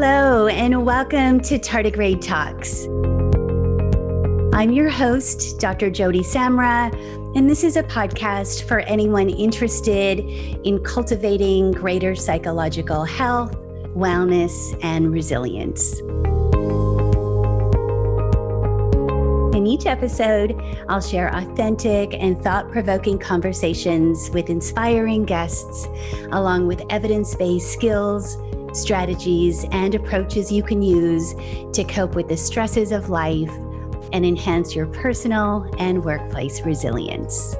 Hello, and welcome to Tardigrade Talks. I'm your host, Dr. Jody Samra, and this is a podcast for anyone interested in cultivating greater psychological health, wellness, and resilience. In each episode, I'll share authentic and thought provoking conversations with inspiring guests, along with evidence based skills, strategies, and approaches you can use to cope with the stresses of life and enhance your personal and workplace resilience.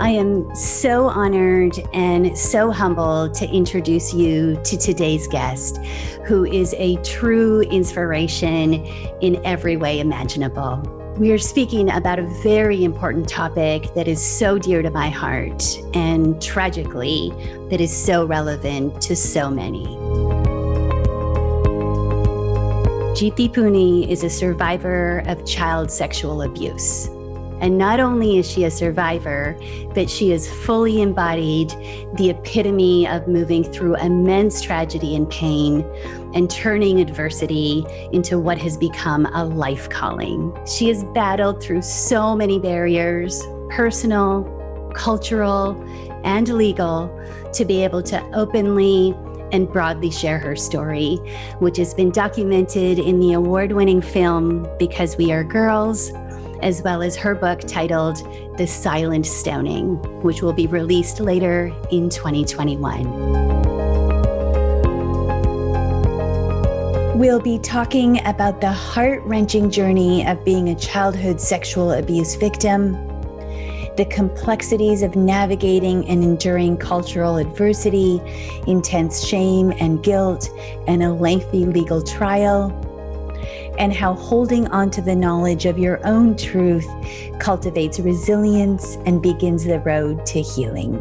I am so honored and so humbled to introduce you to today's guest, who is a true inspiration in every way imaginable. We are speaking about a very important topic that is so dear to my heart and tragically that is so relevant to so many. Jeeti Pooni is a survivor of child sexual abuse. And not only is she a survivor, but she has fully embodied the epitome of moving through immense tragedy and pain and turning adversity into what has become a life calling. She has battled through so many barriers personal, cultural, and legal to be able to openly and broadly share her story, which has been documented in the award winning film Because We Are Girls as well as her book titled The Silent Stoning, which will be released later in 2021. We'll be talking about the heart wrenching journey of being a childhood sexual abuse victim, the complexities of navigating and enduring cultural adversity, intense shame and guilt, and a lengthy legal trial and how holding on to the knowledge of your own truth cultivates resilience and begins the road to healing.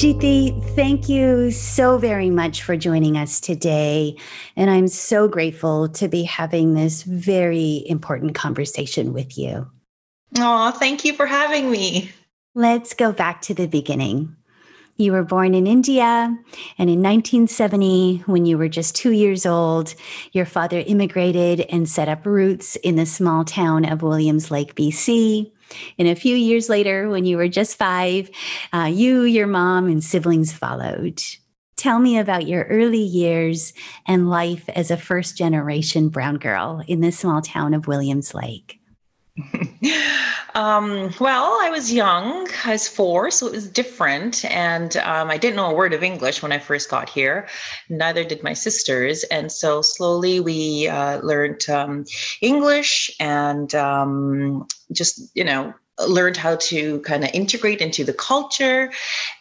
Jeeti, thank you so very much for joining us today. And I'm so grateful to be having this very important conversation with you. Oh, thank you for having me. Let's go back to the beginning. You were born in India, and in 1970, when you were just two years old, your father immigrated and set up roots in the small town of Williams Lake, BC. And a few years later, when you were just five, uh, you, your mom, and siblings followed. Tell me about your early years and life as a first generation brown girl in the small town of Williams Lake. um, well, I was young. I was four, so it was different. And um, I didn't know a word of English when I first got here. Neither did my sisters. And so slowly we uh, learned um, English and um, just, you know, learned how to kind of integrate into the culture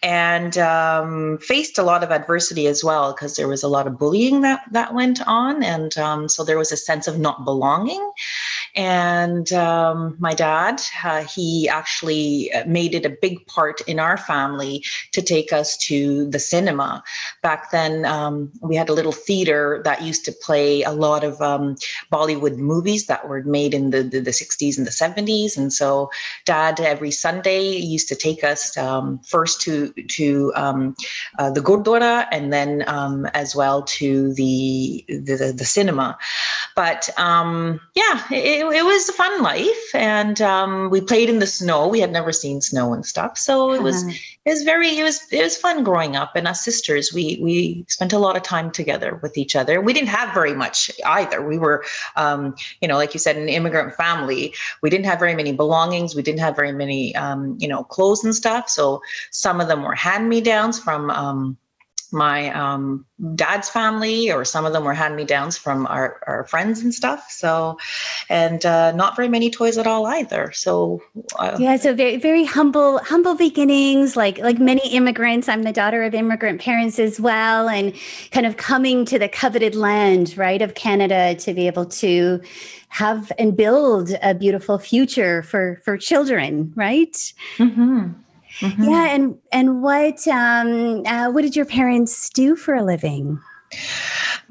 and um, faced a lot of adversity as well because there was a lot of bullying that that went on and um, so there was a sense of not belonging and um, my dad uh, he actually made it a big part in our family to take us to the cinema back then um, we had a little theater that used to play a lot of um, bollywood movies that were made in the, the, the 60s and the 70s and so dad every Sunday used to take us um, first to to um, uh, the Gurdwara and then um, as well to the the, the cinema. But yeah, it, it, was a fun life, and um, we played in the snow. We had never seen snow and stuff, so it was uh-huh. it was very it was it was fun growing up. And us sisters, we we spent a lot of time together with each other. We didn't have very much either. We were, um, you know, like you said, an immigrant family. We didn't have very many belongings. We didn't didn't have very many, um, you know, clothes and stuff. So some of them were hand me downs from um, my um, dad's family, or some of them were hand me downs from our, our friends and stuff. So, and uh, not very many toys at all either. So, uh, yeah, so very very humble humble beginnings. Like like many immigrants, I'm the daughter of immigrant parents as well, and kind of coming to the coveted land, right, of Canada to be able to have and build a beautiful future for for children right mm-hmm. Mm-hmm. yeah and and what um uh, what did your parents do for a living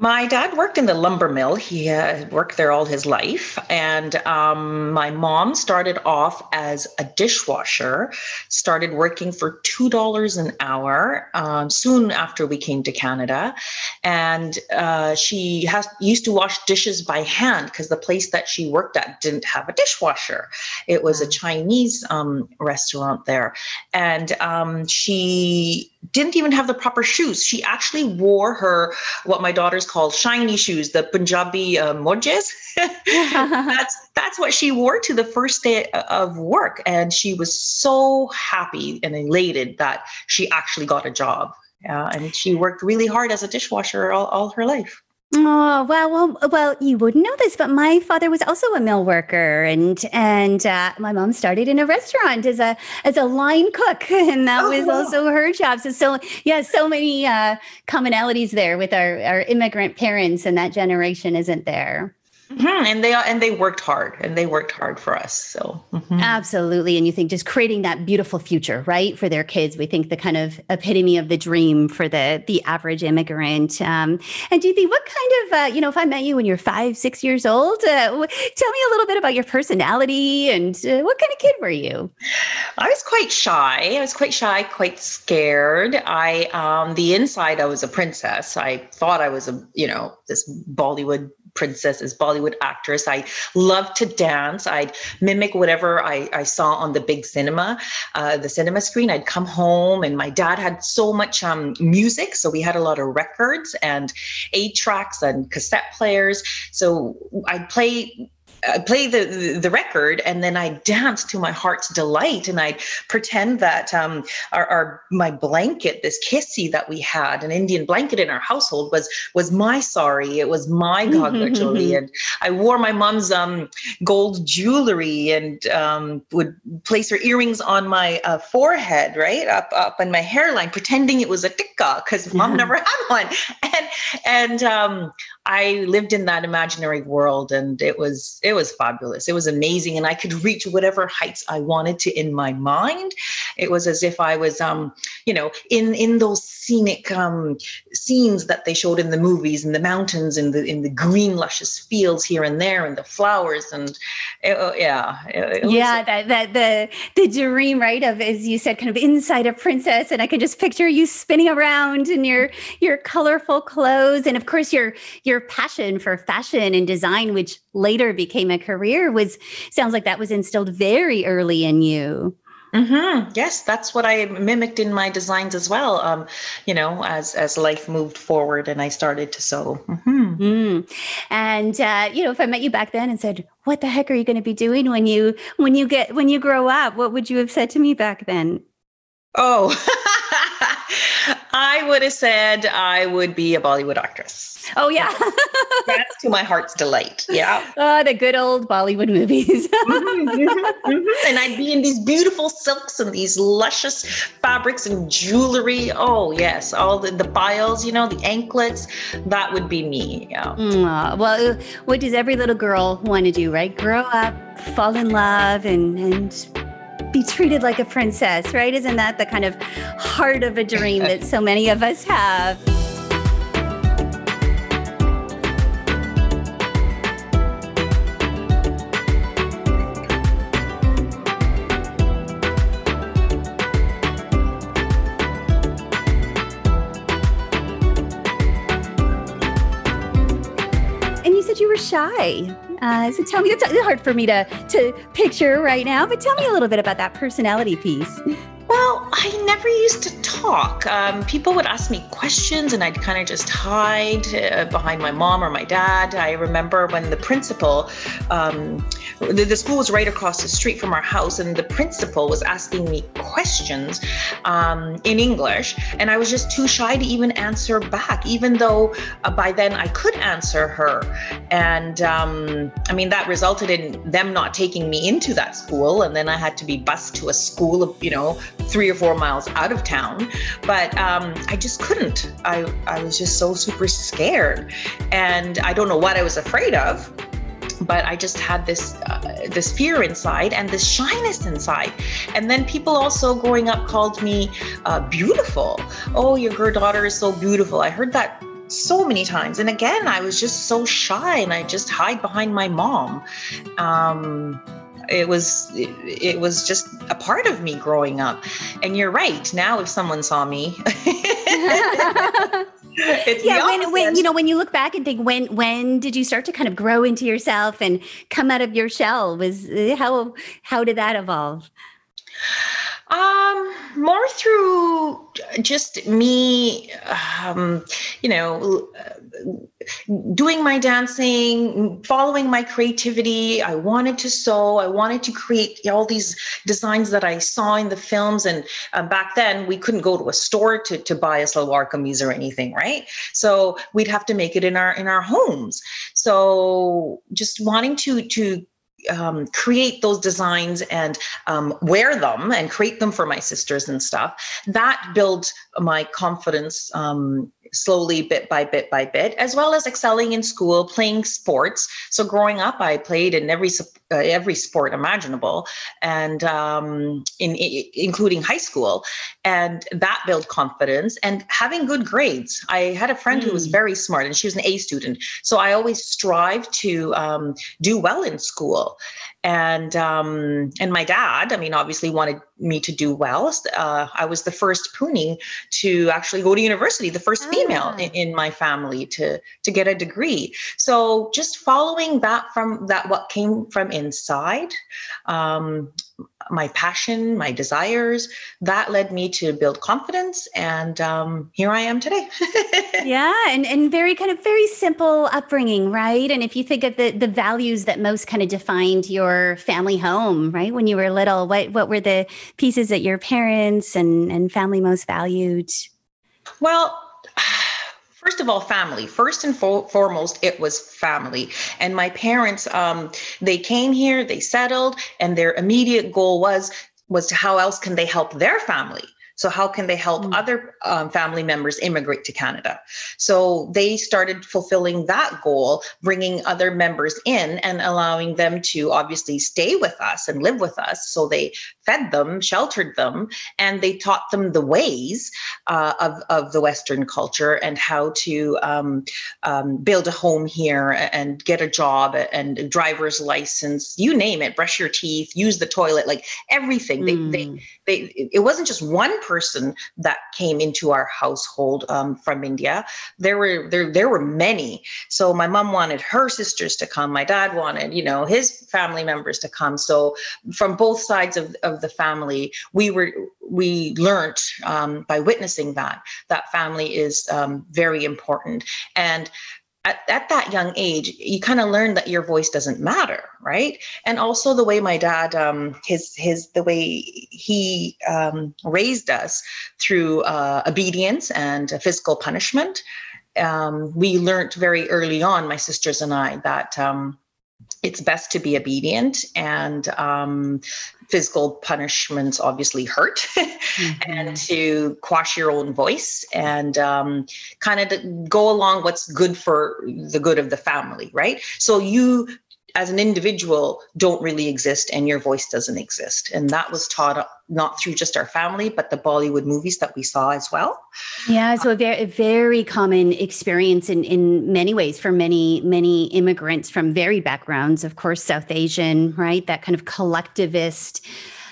My dad worked in the lumber mill. He had worked there all his life. And um, my mom started off as a dishwasher, started working for $2 an hour um, soon after we came to Canada. And uh, she has used to wash dishes by hand because the place that she worked at didn't have a dishwasher. It was a Chinese um, restaurant there. And um, she didn't even have the proper shoes. She actually wore her, what my daughters call shiny shoes, the Punjabi uh, mojes. that's that's what she wore to the first day of work, and she was so happy and elated that she actually got a job. Yeah, and she worked really hard as a dishwasher all, all her life. Oh well, well, well. You wouldn't know this, but my father was also a mill worker, and and uh, my mom started in a restaurant as a as a line cook, and that oh, was wow. also her job. So, so yeah, so many uh, commonalities there with our our immigrant parents, and that generation isn't there. Mm-hmm. And they and they worked hard, and they worked hard for us. So mm-hmm. absolutely, and you think just creating that beautiful future, right, for their kids. We think the kind of epitome of the dream for the the average immigrant. Um, and do you think what kind of uh, you know, if I met you when you're five, six years old, uh, tell me a little bit about your personality and uh, what kind of kid were you? I was quite shy. I was quite shy, quite scared. I um, the inside, I was a princess. I thought I was a you know this Bollywood princess as Bollywood actress. I loved to dance. I'd mimic whatever I, I saw on the big cinema, uh, the cinema screen. I'd come home and my dad had so much um, music. So we had a lot of records and eight tracks and cassette players. So I'd play I play the, the record and then I dance to my heart's delight and I pretend that um, our, our, my blanket, this kissy that we had, an Indian blanket in our household, was was my sari. It was my Ghagra choli, and I wore my mom's um, gold jewelry and um, would place her earrings on my uh, forehead, right up up in my hairline, pretending it was a tikka because mom never had one. And and um, I lived in that imaginary world, and it was it was fabulous. It was amazing, and I could reach whatever heights I wanted to in my mind. It was as if I was, um, you know, in in those scenic um, scenes that they showed in the movies, in the mountains, in the in the green, luscious fields here and there, and the flowers, and it, uh, yeah, it, it yeah, that that the the dream, right? Of as you said, kind of inside a princess, and I can just picture you spinning around in your your colorful clothes, and of course your your passion for fashion and design, which later became a career, was sounds like that was instilled very early in you. Mm-hmm. Yes, that's what I mimicked in my designs as well. Um, you know, as as life moved forward and I started to sew. Mm-hmm. Mm. And uh, you know, if I met you back then and said, "What the heck are you going to be doing when you when you get when you grow up?" What would you have said to me back then? Oh, I would have said I would be a Bollywood actress. Oh yeah, that's to my heart's delight. Yeah, oh, the good old Bollywood movies. mm-hmm, mm-hmm, mm-hmm. And I'd be in these beautiful silks and these luscious fabrics and jewelry. Oh yes, all the the biles, you know, the anklets. That would be me. Yeah. Mm, well, what does every little girl want to do? Right? Grow up, fall in love, and and be treated like a princess, right? Isn't that the kind of heart of a dream that so many of us have? Shy. Uh, so tell me, it's hard for me to to picture right now, but tell me a little bit about that personality piece. Well, I never used to talk. Um, people would ask me questions, and I'd kind of just hide uh, behind my mom or my dad. I remember when the principal, um, the, the, school was right across the street from our house, and the principal was asking me questions um, in English, and I was just too shy to even answer back, even though uh, by then I could answer her. And um, I mean, that resulted in them not taking me into that school, and then I had to be bused to a school of, you know, three or four miles out of town. But um, I just couldn't. I, I was just so super scared. And I don't know what I was afraid of but I just had this uh, this fear inside and this shyness inside. And then people also growing up called me uh, beautiful. Oh, your daughter is so beautiful. I heard that so many times. And again, I was just so shy and I just hide behind my mom. Um, it was it, it, was just a part of me growing up. And you're right. Now if someone saw me yeah when, when you know when you look back and think when when did you start to kind of grow into yourself and come out of your shell? Was eh, how how did that evolve um, more through just me, um, you know, doing my dancing, following my creativity. I wanted to sew. I wanted to create all these designs that I saw in the films. And uh, back then, we couldn't go to a store to, to buy a salwar kameez or anything, right? So we'd have to make it in our in our homes. So just wanting to to um, create those designs and um, wear them and create them for my sisters and stuff that built my confidence um, slowly bit by bit by bit as well as excelling in school playing sports so growing up i played in every uh, every sport imaginable and um, in, in, including high school and that built confidence and having good grades i had a friend mm. who was hmm. very smart and she was an a student so i always strive to um, do well in school and um, and my dad i mean obviously wanted me to do well uh, i was the first pooni to actually go to university the first female ah. in, in, my family to to get a degree so just following that from that what came from inside um, my passion, my desires, that led me to build confidence. And um, here I am today. yeah. And, and very kind of very simple upbringing, right? And if you think of the, the values that most kind of defined your family home, right? When you were little, what, what were the pieces that your parents and, and family most valued? Well, first of all family first and fo- foremost it was family and my parents um, they came here they settled and their immediate goal was was to how else can they help their family so, how can they help mm. other um, family members immigrate to Canada? So, they started fulfilling that goal, bringing other members in and allowing them to obviously stay with us and live with us. So, they fed them, sheltered them, and they taught them the ways uh, of, of the Western culture and how to um, um, build a home here and get a job and a driver's license, you name it, brush your teeth, use the toilet, like everything. Mm. They, they, hmm. they, it wasn't just one person that came into our household um, from India. There were there there were many. So my mom wanted her sisters to come. My dad wanted you know his family members to come. So from both sides of, of the family, we were we learned um, by witnessing that that family is um, very important. And at, at that young age you kind of learn that your voice doesn't matter right? And also the way my dad um, his his the way he um, raised us through uh, obedience and physical punishment um, we learned very early on my sisters and i that um, it's best to be obedient and um, physical punishments obviously hurt mm-hmm. and to quash your own voice and um, kind of go along what's good for the good of the family right so you as an individual don't really exist and your voice doesn't exist. And that was taught uh, not through just our family but the bollywood movies that we saw as well. Yeah so a very, a very common experience in in many ways for many many immigrants from varied backgrounds. Of course south asian right? That kind of collectivist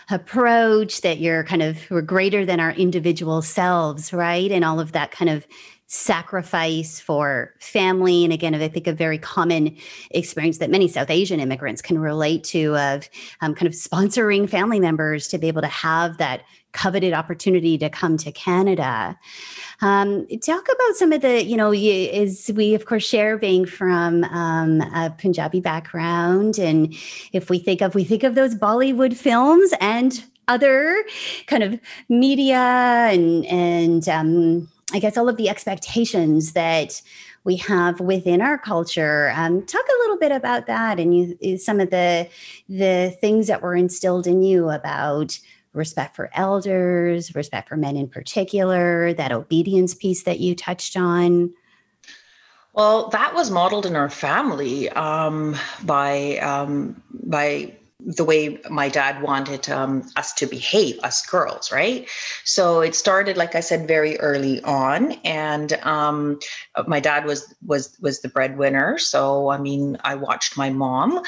approach that you're kind of we're greater than our individual selves right? And all of that kind of sacrifice for family. And again, I think a very common experience that many South Asian immigrants can relate to of um, kind of sponsoring family members to be able to have that coveted opportunity to come to Canada. Um, talk about some of the, you know, is we of course share being from um, a Punjabi background, and if we think of we think of those Bollywood films and other kind of media and and um, I guess all of the expectations that we have within our culture. Um, talk a little bit about that and you, some of the the things that were instilled in you about respect for elders, respect for men in particular, that obedience piece that you touched on. Well, that was modeled in our family um, by um, by the way my dad wanted um, us to behave, us girls, right? So it started, like I said, very early on, and um, my dad was was was the breadwinner. So I mean, I watched my mom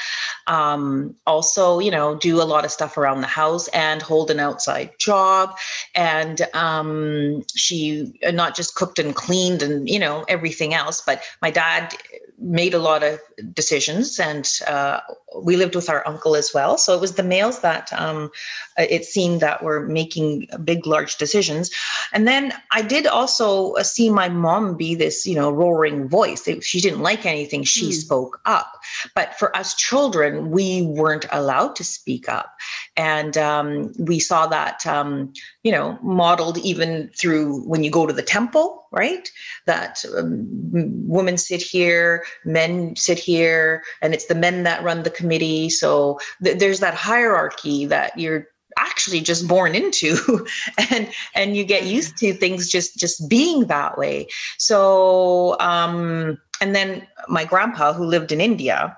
um, also, you know, do a lot of stuff around the house and hold an outside job, and um, she not just cooked and cleaned and you know everything else, but my dad made a lot of decisions and uh, we lived with our uncle as well. So it was the males that um, it seemed that were making big large decisions. And then i did also uh, see my mom be this you know roaring voice. If she didn't like anything she mm. spoke up. But for us children we weren't allowed to speak up and um, we saw that um, you know modeled even through when you go to the temple right? That um, women sit here men sit here and it's the men that run the committee. So th- there's that hierarchy that you're actually just born into and and you get used to things just just being that way. So um and then my grandpa who lived in india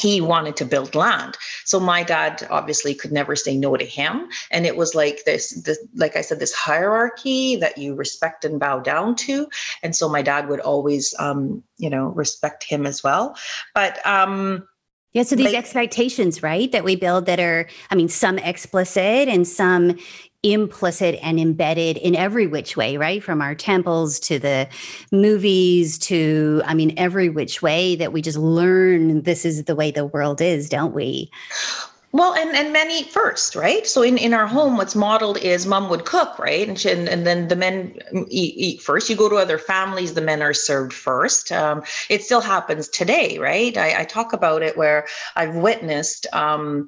he wanted to build land. So my dad obviously could never say no to him. And it was like this, this like i said this hierarchy that you respect and bow down to. And so my dad would always um you know respect him as well. But um yeah, so these like, expectations, right, that we build that are, I mean, some explicit and some implicit and embedded in every which way, right? From our temples to the movies to, I mean, every which way that we just learn this is the way the world is, don't we? Well, and, and men eat first, right? So in, in our home, what's modeled is mom would cook, right? And, she, and, and then the men eat, eat first. You go to other families, the men are served first. Um, it still happens today, right? I, I, talk about it where I've witnessed um,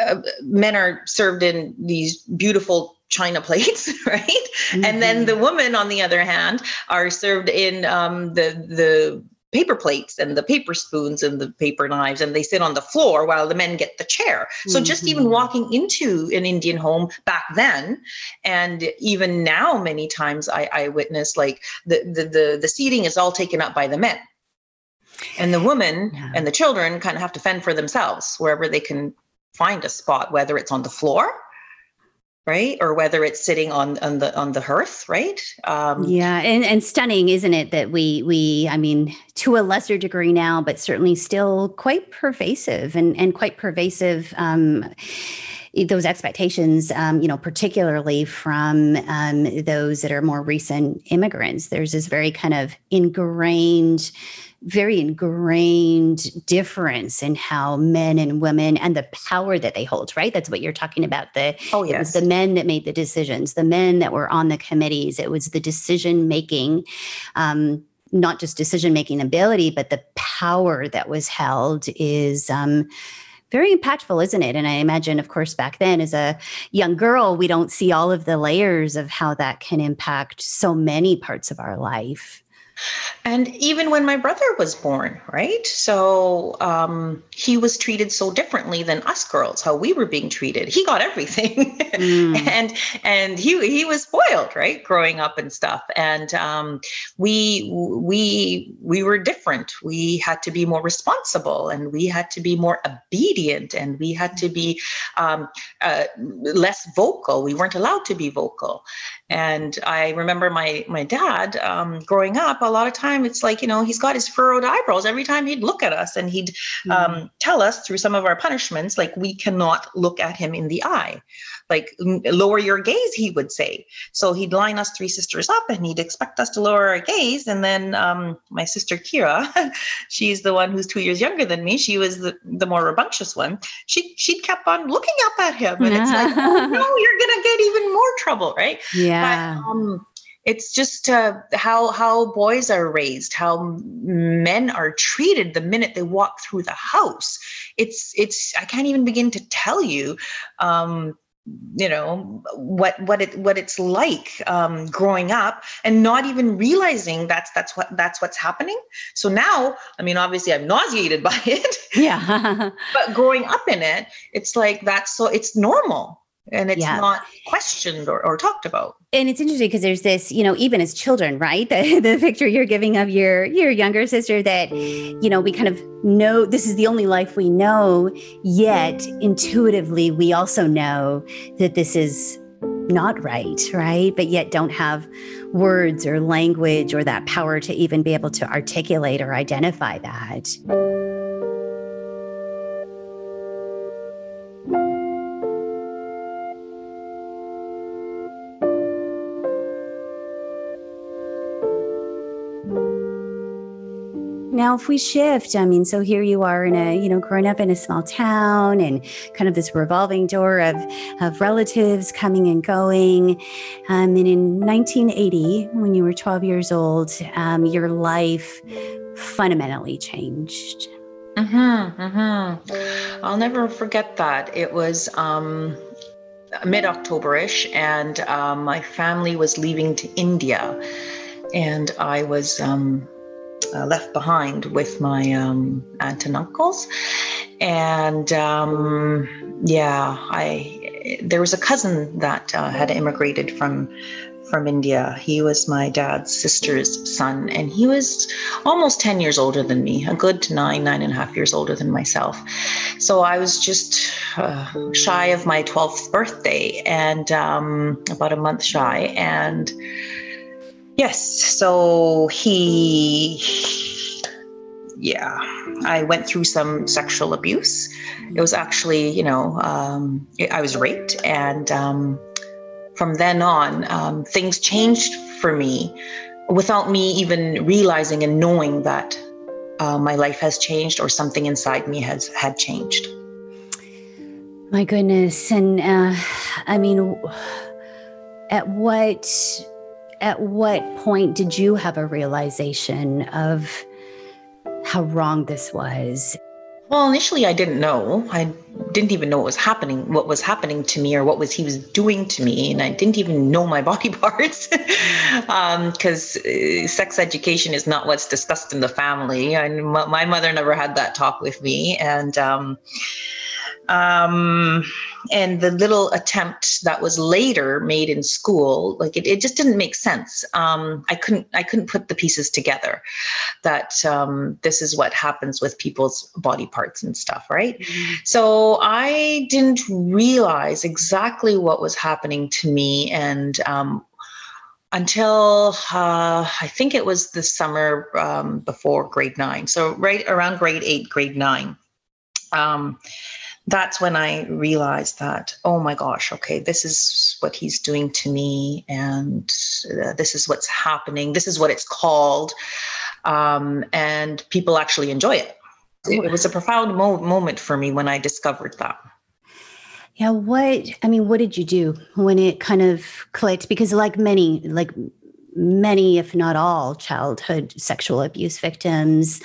uh, men are served in these beautiful china plates right mm-hmm. and then the women on the other hand are served in um, the the paper plates and the paper spoons and the paper knives and they sit on the floor while the men get the chair so mm-hmm. just even mm-hmm. walking into an indian home back then and even now many times i, I witness like the, the the the seating is all taken up by the men and the women yeah. and the children kind of have to fend for themselves wherever they can find a spot, whether it's on the floor, right, or whether it's sitting on on the on the hearth, right? Um, yeah, and and stunning, isn't it? That we we, I mean, to a lesser degree now, but certainly still quite pervasive and and quite pervasive. Um, those expectations, um, you know, particularly from um, those that are more recent immigrants. There's this very kind of ingrained very ingrained difference in how men and women and the power that they hold, right? That's what you're talking about. The oh, yes. it was the men that made the decisions, the men that were on the committees. It was the decision making, um, not just decision making ability, but the power that was held is um, very impactful, isn't it? And I imagine, of course, back then as a young girl, we don't see all of the layers of how that can impact so many parts of our life. And even when my brother was born, right? So um, he was treated so differently than us girls, how we were being treated. He got everything, mm. and and he he was spoiled, right, growing up and stuff. And um, we we we were different. We had to be more responsible, and we had to be more obedient, and we had to be um, uh, less vocal. We weren't allowed to be vocal. And I remember my my dad um, growing up. A lot of time, it's like you know he's got his furrowed eyebrows every time he'd look at us, and he'd mm. um, tell us through some of our punishments like we cannot look at him in the eye like lower your gaze he would say. So he'd line us three sisters up and he'd expect us to lower our gaze. And then um, my sister kira she's the one who's two years younger than me. She was the, the more rambunctious one. She she kept on looking up at him and it's like oh, no you're gonna get even more trouble right? Yeah. But, um, it's just uh, how how boys are raised how men are treated the minute they walk through the house. It's it's i can't even begin to tell you um, you know what what it what it's like um, growing up and not even realizing that's that's what that's what's happening. So now i mean obviously i'm nauseated by it. Yeah. But growing up in it it's like that's so it's normal and it's yeah. not questioned or, or talked about and it's interesting because there's this, you know, even as children, right? The, the picture you're giving of your your younger sister that, you know, we kind of know this is the only life we know, yet intuitively we also know that this is not right, right? But yet don't have words or language or that power to even be able to articulate or identify that. Now if we shift i mean so here you are in a you know growing up in a small town and kind of this revolving door of of relatives coming and going. Um, and in 1980 when you were 12 years old um, your life fundamentally changed. Mm-hmm, mm-hmm. i'll never forget that. It was um, mid-octoberish and um, my family was leaving to india and i was um, uh, left behind with my um, aunt and uncles. And um, yeah, I there was a cousin that uh, had immigrated from from India. He was my dad's sister's son, and he was almost 10 years older than me, a good nine, nine and a half years older than myself. So I was just uh, shy of my 12th birthday and um, about a month shy. And Yes. So he, yeah, I went through some sexual abuse. It was actually, you know, um, I was raped. And um, from then on, um, things changed for me without me even realizing and knowing that uh, my life has changed or something inside me has had changed. My goodness. And uh, I mean, at what at what point did you have a realization of how wrong this was? Well, initially I didn't know. I didn't even know what was happening, what was happening to me, or what was he was doing to me, and I didn't even know my body parts, because um, uh, sex education is not what's discussed in the family. And my mother never had that talk with me, and um, um, and the little attempt that was later made in school like it, it just didn't make sense um, i couldn't i couldn't put the pieces together that um, this is what happens with people's body parts and stuff right mm-hmm. so i didn't realize exactly what was happening to me and um, until uh, I think it was the summer um, before grade nine. So right around grade eight, grade nine. Um, that's when I realized that, oh my gosh, okay, this is what he's doing to me, and uh, this is what's happening. This is what it's called. Um, and people actually enjoy it. It, it was a profound mo- moment for me when I discovered that. Yeah, what I mean, what did you do when it kind of clicked? Because, like many, like many, if not all, childhood sexual abuse victims,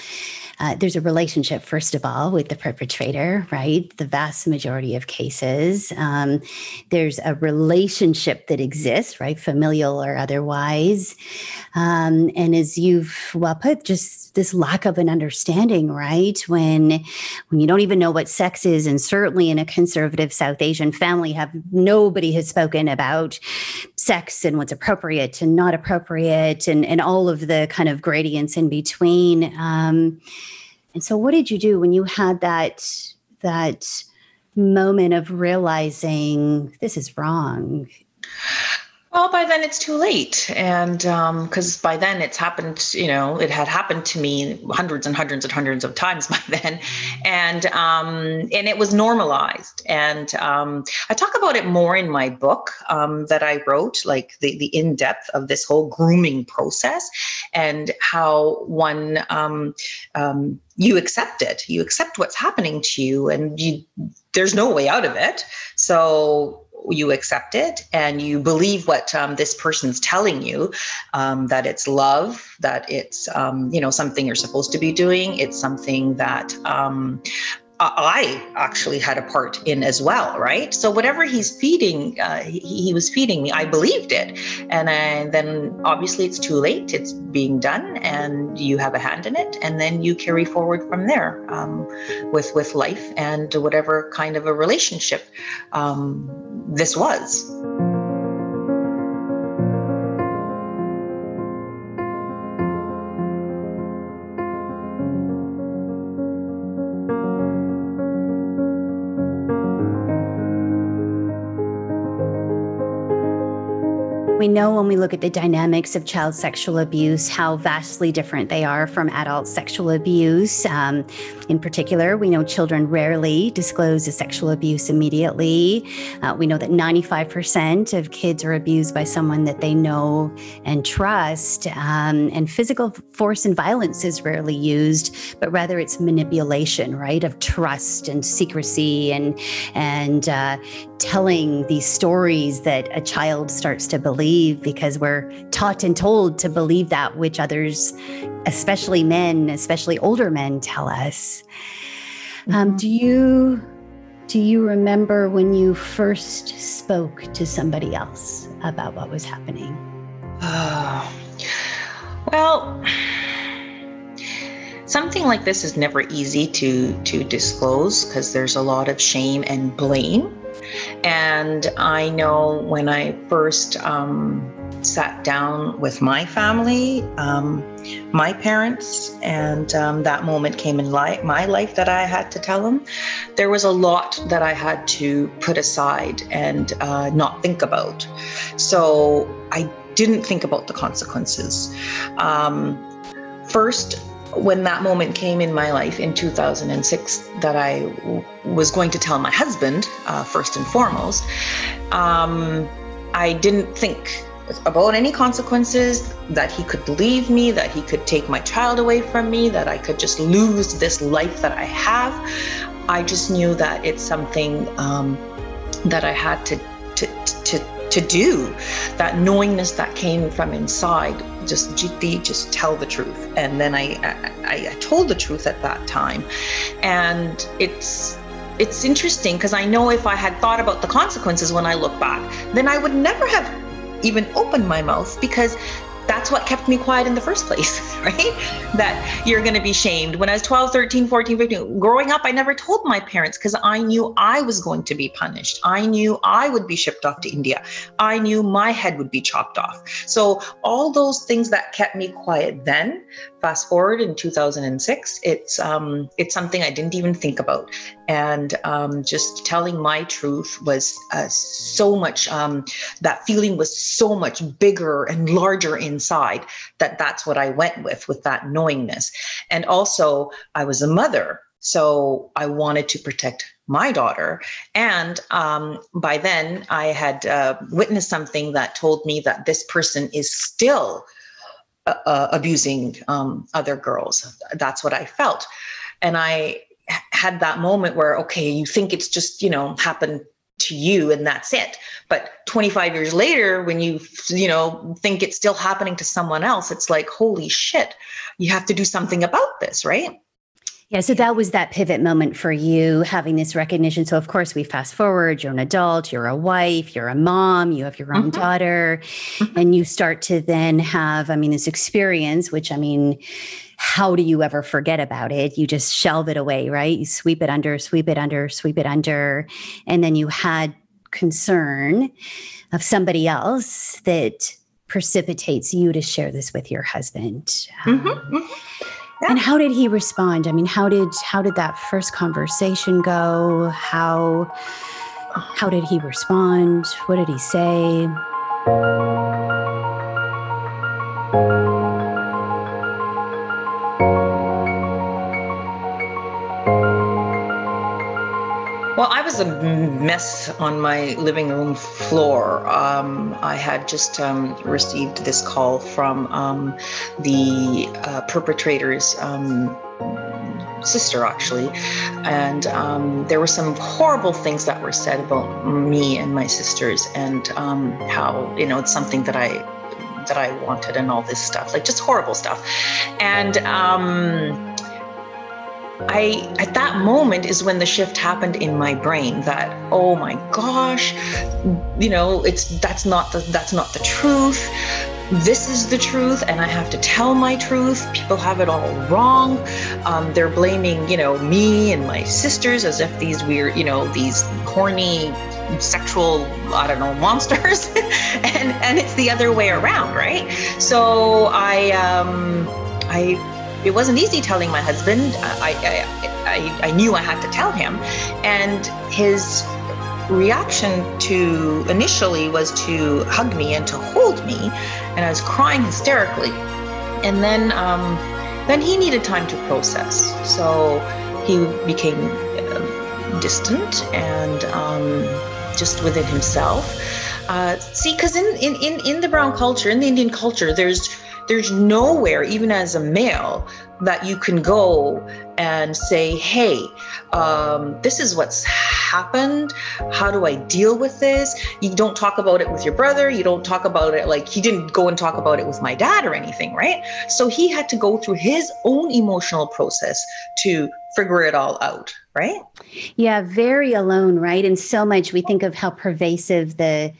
uh, there's a relationship, first of all, with the perpetrator, right? The vast majority of cases. Um, there's a relationship that exists, right? Familial or otherwise. Um, and as you've well put, just this lack of an understanding, right? When when you don't even know what sex is, and certainly in a conservative South Asian family, have nobody has spoken about sex and what's appropriate and not appropriate, and and all of the kind of gradients in between. Um, and so, what did you do when you had that that moment of realizing this is wrong? Well, by then it's too late. And because um, by then it's happened, you know, it had happened to me hundreds and hundreds and hundreds of times by then. And um, and it was normalized. And um, I talk about it more in my book um, that I wrote, like the, the in depth of this whole grooming process and how one um, um, you accept it. You accept what's happening to you and you there's no way out of it. So you accept it and you believe what um, this person's telling you um, that it's love that it's um, you know something you're supposed to be doing. It's something that um, I actually had a part in as well, right? So whatever he's feeding, uh, he, he, was feeding me. I believed it, and I, then obviously it's too late. It's being done, and you have a hand in it, and then you carry forward from there um, with with life and whatever kind of a relationship um, this was. We know when we look at the dynamics of child sexual abuse how vastly different they are from adult sexual abuse. Um, in particular, we know children rarely disclose a sexual abuse immediately. Uh, we know that 95% of kids are abused by someone that they know and trust. Um, and physical force and violence is rarely used, but rather it's manipulation, right, of trust and secrecy and and uh, telling these stories that a child starts to believe because we're taught and told to believe that which others, especially men, especially older men, tell us. Um, mm-hmm. Um, do you do you remember when you first spoke to somebody else about what was happening? Uh, well, something like this is never easy to to disclose because there's a lot of shame and blame and I know when I first um, sat down with my family, um, my parents, and um, that moment came in li- my life that I had to tell them, there was a lot that I had to put aside and uh, not think about. So I didn't think about the consequences. Um, first, when that moment came in my life in 2006 that I w- was going to tell my husband, uh, first and foremost, um, I didn't think about any consequences that he could leave me, that he could take my child away from me, that I could just lose this life that I have. I just knew that it's something um, that I had to, to, to to do that knowingness that came from inside just jeeti just tell the truth. And then I, I i told the truth at that time. And it's it's interesting because i know if i had thought about the consequences when i look back then i would never have even opened my mouth because that's what kept me quiet in the first place, right? That you're going to be shamed. When I was 12, 13, 14, 15, growing up, I never told my parents because I knew I was going to be punished. I knew I would be shipped off to India. I knew my head would be chopped off. So, all those things that kept me quiet then, fast forward in 2006, it's um, it's something I didn't even think about. And um, just telling my truth was uh, so much, um, that feeling was so much bigger and larger inside that that's what I went with, with that knowingness. And also, I was a mother. So I wanted to protect my daughter. And um, by then, I had uh, witnessed something that told me that this person is still uh, abusing um, other girls. That's what I felt. And I had that moment where, okay, you think it's just, you know, happened to you and that's it but 25 years later when you you know think it's still happening to someone else it's like holy shit you have to do something about this right yeah, so that was that pivot moment for you having this recognition. So, of course, we fast forward, you're an adult, you're a wife, you're a mom, you have your own mm-hmm. daughter, mm-hmm. and you start to then have, I mean, this experience, which I mean, how do you ever forget about it? You just shelve it away, right? You sweep it under, sweep it under, sweep it under. And then you had concern of somebody else that precipitates you to share this with your husband. Mm-hmm. Um, mm-hmm. Yeah. And how did he respond? I mean, how did how did that first conversation go? How how did he respond? What did he say? Was a mess on my living room floor. Um, I had just um, received this call from um, the uh, perpetrator's um, sister, actually, and um, there were some horrible things that were said about me and my sisters, and um, how you know it's something that I that I wanted and all this stuff, like just horrible stuff, and. I at that moment is when the shift happened in my brain that oh my gosh you know it's that's not the that's not the truth. This is the truth and I have to tell my truth. People have it all wrong. Um, they're blaming you know me and my sisters as if these weird you know these horny sexual I don't know monsters. And and it's the other way around right? So I um I it wasn't easy telling my husband. I, I, I, I knew I had to tell him. And his reaction to initially was to hug me and to hold me, and I was crying hysterically. And then, um, then he needed time to process, so he became uh, distant and um, just within himself. Uh, see, because in, in in in the brown culture, in the Indian culture, there's there's nowhere, even as a male, that you can go and say, hey, um, this is what's happened. How do I deal with this? You don't talk about it with your brother. You don't talk about it like he didn't go and talk about it with my dad or anything, right? So he had to go through his own emotional process to figure it all out, right? Yeah, very alone, right? And so much we think of how pervasive the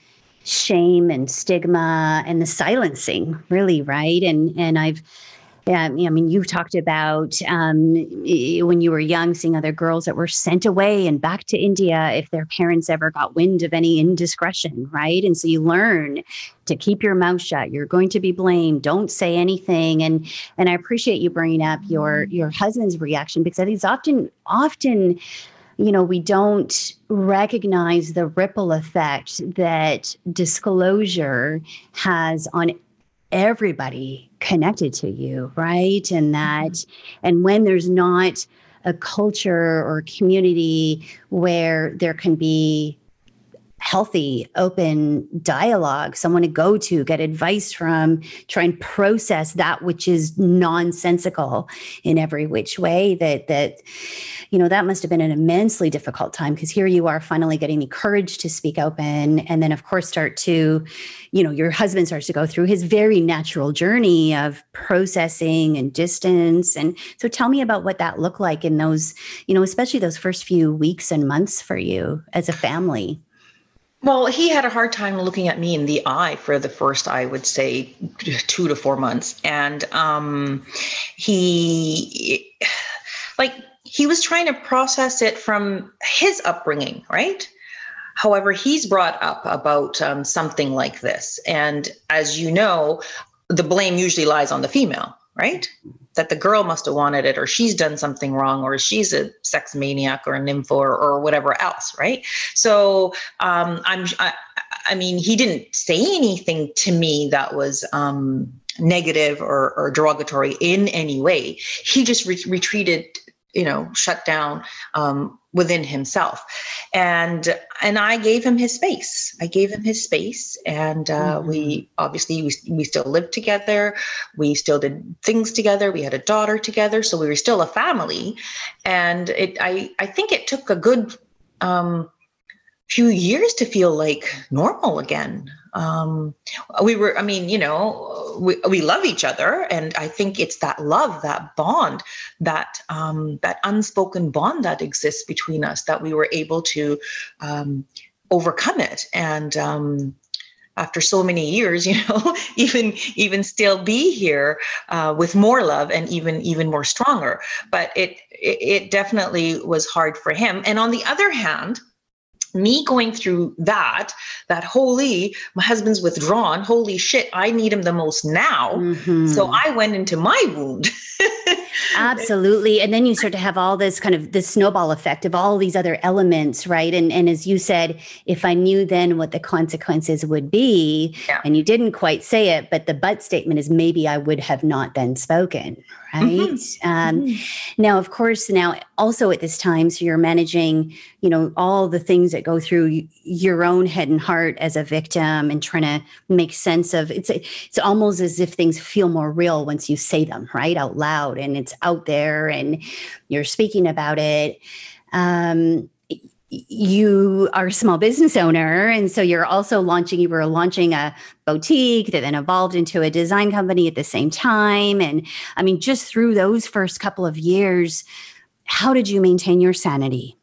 shame and stigma and the silencing really right and and i've yeah, I mean, you talked about um, when you were young, seeing other girls that were sent away and back to India if their parents ever got wind of any indiscretion, right? And so you learn to keep your mouth shut. You're going to be blamed. Don't say anything. And and I appreciate you bringing up your your husband's reaction because I think it's often often you know, we don't recognize the ripple effect that disclosure has on everybody connected to you, right? And that, mm-hmm. and when there's not a culture or community where there can be healthy, open dialogue, someone to go to, get advice from, try and process that which is nonsensical in every which way. That that, you know, that must have been an immensely difficult time because here you are finally getting the courage to speak open. And then of course start to, you know, your husband starts to go through his very natural journey of processing and distance. And so tell me about what that looked like in those, you know, especially those first few weeks and months for you as a family. Well, he had a hard time looking at me in the eye for the first, I would say, two to four months. And um, he, like, he was trying to process it from his upbringing, right? However, he's brought up about um, something like this. And as you know, the blame usually lies on the female, right? that the girl must have wanted it or she's done something wrong or she's a sex maniac or a nympho or, or whatever else right so um, i'm I, I, mean he didn't say anything to me that was um, negative or, or derogatory in any way he just re- retreated you know shut down um, within himself. And and i gave him his space. I gave him his space and uh, mm-hmm. we obviously we, we still lived together. We still did things together. We had a daughter together. So we were still a family. And it i i think it took a good um, few years to feel like normal again um, we were i mean you know we, we love each other and i think it's that love that bond that um, that unspoken bond that exists between us that we were able to um, overcome it. And um, after so many years you know even even still be here uh, with more love and even even more stronger. But it, it it definitely was hard for him. And on the other hand me going through that that holy my husband's withdrawn holy shit i need him the most now. Mm-hmm. so i went into my wound. Absolutely. And then you start to have all this kind of this snowball effect of all these other elements right? And and as you said if i knew then what the consequences would be yeah. and you didn't quite say it but the but statement is maybe i would have not then spoken right mm-hmm. Um, mm-hmm. now of course now also at this time so you're managing you know all the things that go through your own head and heart as a victim and trying to make sense of it's it's almost as if things feel more real once you say them right out loud and it's out there and you're speaking about it um, you are a small business owner and so you're also launching you were launching a boutique that then evolved into a design company at the same time and i mean just through those first couple of years how did you maintain your sanity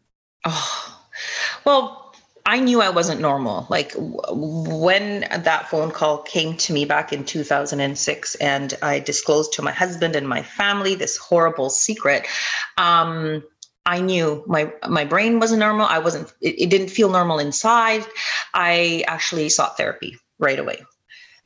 oh well I knew I wasn't normal. Like when that phone call came to me back in 2006, and I disclosed to my husband and my family this horrible secret. Um, I knew my my brain wasn't normal. I wasn't. It, it didn't feel normal inside. I actually sought therapy right away.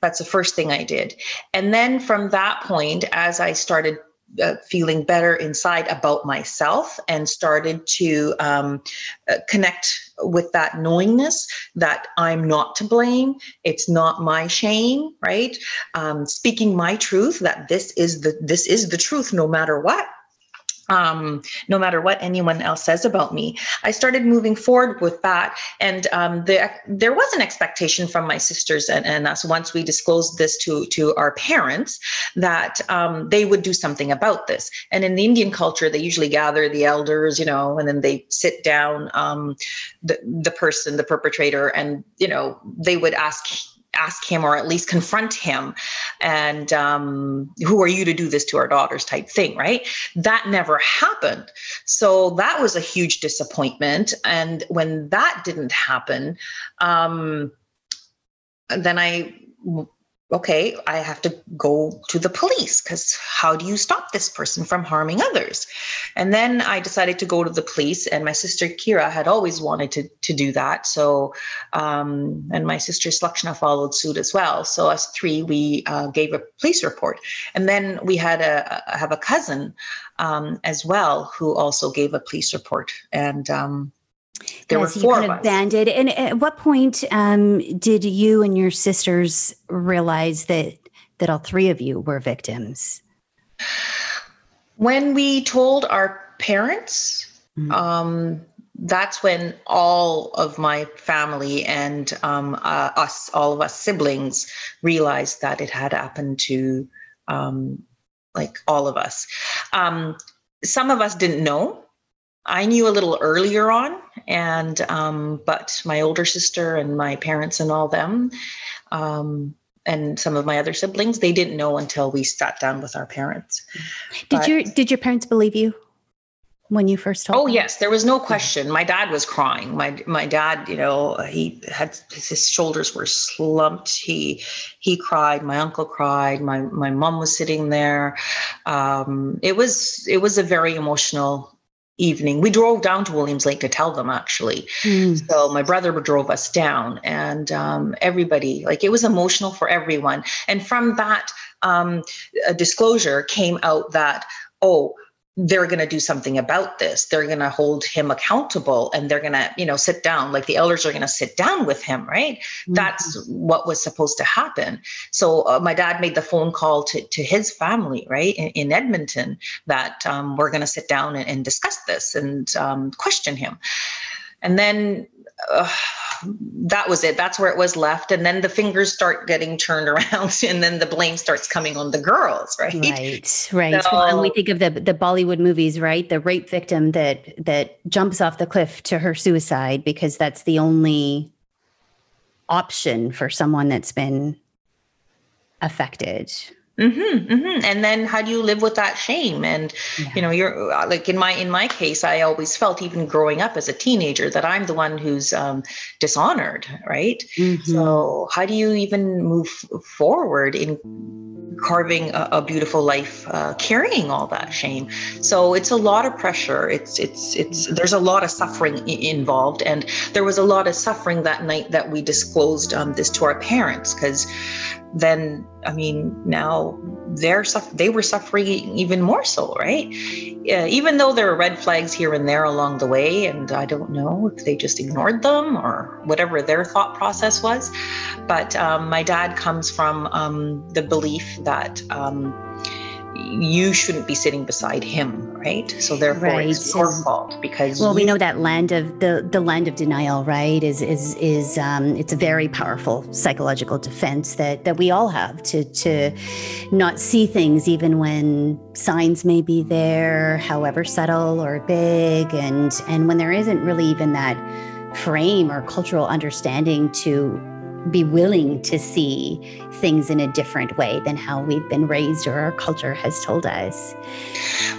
That's the first thing I did, and then from that point, as I started uh, feeling better inside about myself and started to um, uh, connect with that knowingness that I'm not to blame. It's not my shame, right? Um, speaking my truth that this is the this is the truth no matter what um, no matter what anyone else says about me. I started moving forward with that. And um, the, there was an expectation from my sisters and, and us once we disclosed this to, to our parents that um, they would do something about this. And in the Indian culture, they usually gather the elders, you know, and then they sit down um, the, the person, the perpetrator, and, you know, they would ask ask him or at least confront him and um, who are you to do this to our daughters type thing right? That never happened. So that was a huge disappointment. And when that didn't happen um, then i okay, I have to go to the police because how do you stop this person from harming others? And then I decided to go to the police, and my sister Kira had always wanted to, to do that. So, um, and my sister Salakshana followed suit as well. So, us three, we uh, gave a police report. And then we had a, a have a cousin um, as well who also gave a police report. And um, there were four kind of, of banded. And at what point um, did you and your sisters realize that that all three of you were victims? When we told our parents, mm-hmm. um, that's when all of my family and um, uh, us, all of us siblings, realized that it had happened to um, like all of us. Um, some of us didn't know I knew a little earlier on, and um, but my older sister and my parents and all them, um, and some of my other siblings, they didn't know until we sat down with our parents. Did but, your Did your parents believe you when you first told? Oh them? yes, there was no question. My dad was crying. My my dad, you know, he had his shoulders were slumped. He he cried. My uncle cried. My my mom was sitting there. Um, it was it was a very emotional evening. We drove down to Williams Lake to tell them actually. Mm. So my brother drove us down and um, everybody, like it was emotional for everyone. And from that um, disclosure came out that, oh, they're going to do something about this. They're going to hold him accountable and they're going to you know sit down like the elders are going to sit down with him right? Mm-hmm. that's what was supposed to happen. So uh, my dad made the phone call to, to his family right in, in edmonton that um, we're going to sit down and, and, discuss this and um, question him. And then uh, that was it. That's where it was left. And then the fingers start getting turned around and then the blame starts coming on the girls, right? Right, right. So, well, and we think of the the Bollywood movies, right? The rape victim that that jumps off the cliff to her suicide because that's the only option for someone that's been affected. Mm-hmm, mm-hmm. And then how do you live with that shame? And yeah. you know, you're uh, like in my in my case, I always felt even growing up as a teenager that I'm the one who's um, dishonored, right? Mm-hmm. So how do you even move forward in carving a, a beautiful life, uh, carrying all that shame? So it's a lot of pressure. It's it's it's there's a lot of suffering I- involved, and there was a lot of suffering that night that we disclosed um, this to our parents because then I mean now they're they were suffering even more so, right? Yeah, even though there were red flags here and there along the way, and I don't know if they just ignored them or whatever their thought process was. But um, my dad comes from um, the belief that. Um, you shouldn't be sitting beside him, right? So therefore, right. it's your fault because. Well, you- we know that land of the the land of denial, right? Is is is um, it's a very powerful psychological defense that that we all have to to not see things even when signs may be there, however subtle or big, and and when there isn't really even that frame or cultural understanding to be willing to see things in a different way than how we've been raised or our culture has told us.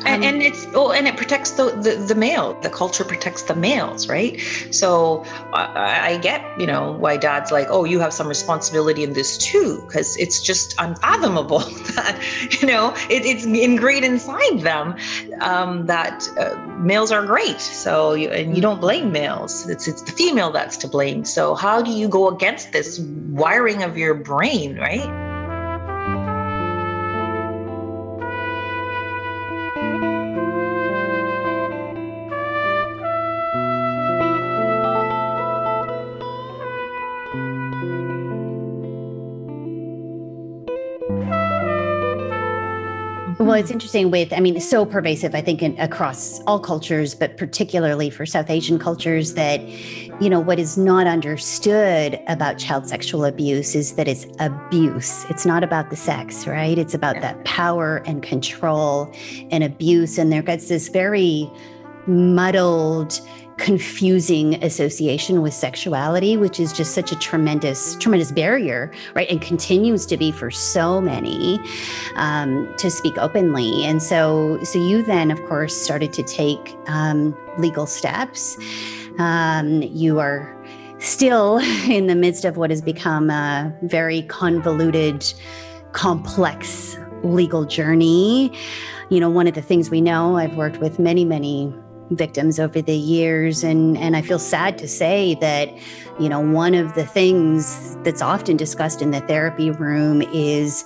Um, and, it's oh, and it protects the, the, the male. The culture protects the males, right? So I, I get you know why dad's like, oh, you have some responsibility in this too, because it's just unfathomable that you know it, it's ingrained inside them um, that uh, males are great. So you, and you don't blame males. It's it's the female that's to blame. So how do you go against wiring of your brain, right? It's interesting with, I mean, so pervasive, I think, in, across all cultures, but particularly for South Asian cultures, that, you know, what is not understood about child sexual abuse is that it's abuse. It's not about the sex, right? It's about that power and control and abuse. And there gets this very muddled, confusing association with sexuality which is just such a tremendous tremendous barrier right and continues to be for so many um, to speak openly. And so so you then of course started to take um, legal steps. Um, you are still in the midst of what has become a very convoluted complex legal journey. You know one of the things we know i've worked with many many victims over the years and and I feel sad to say that you know one of the things that's often discussed in the therapy room is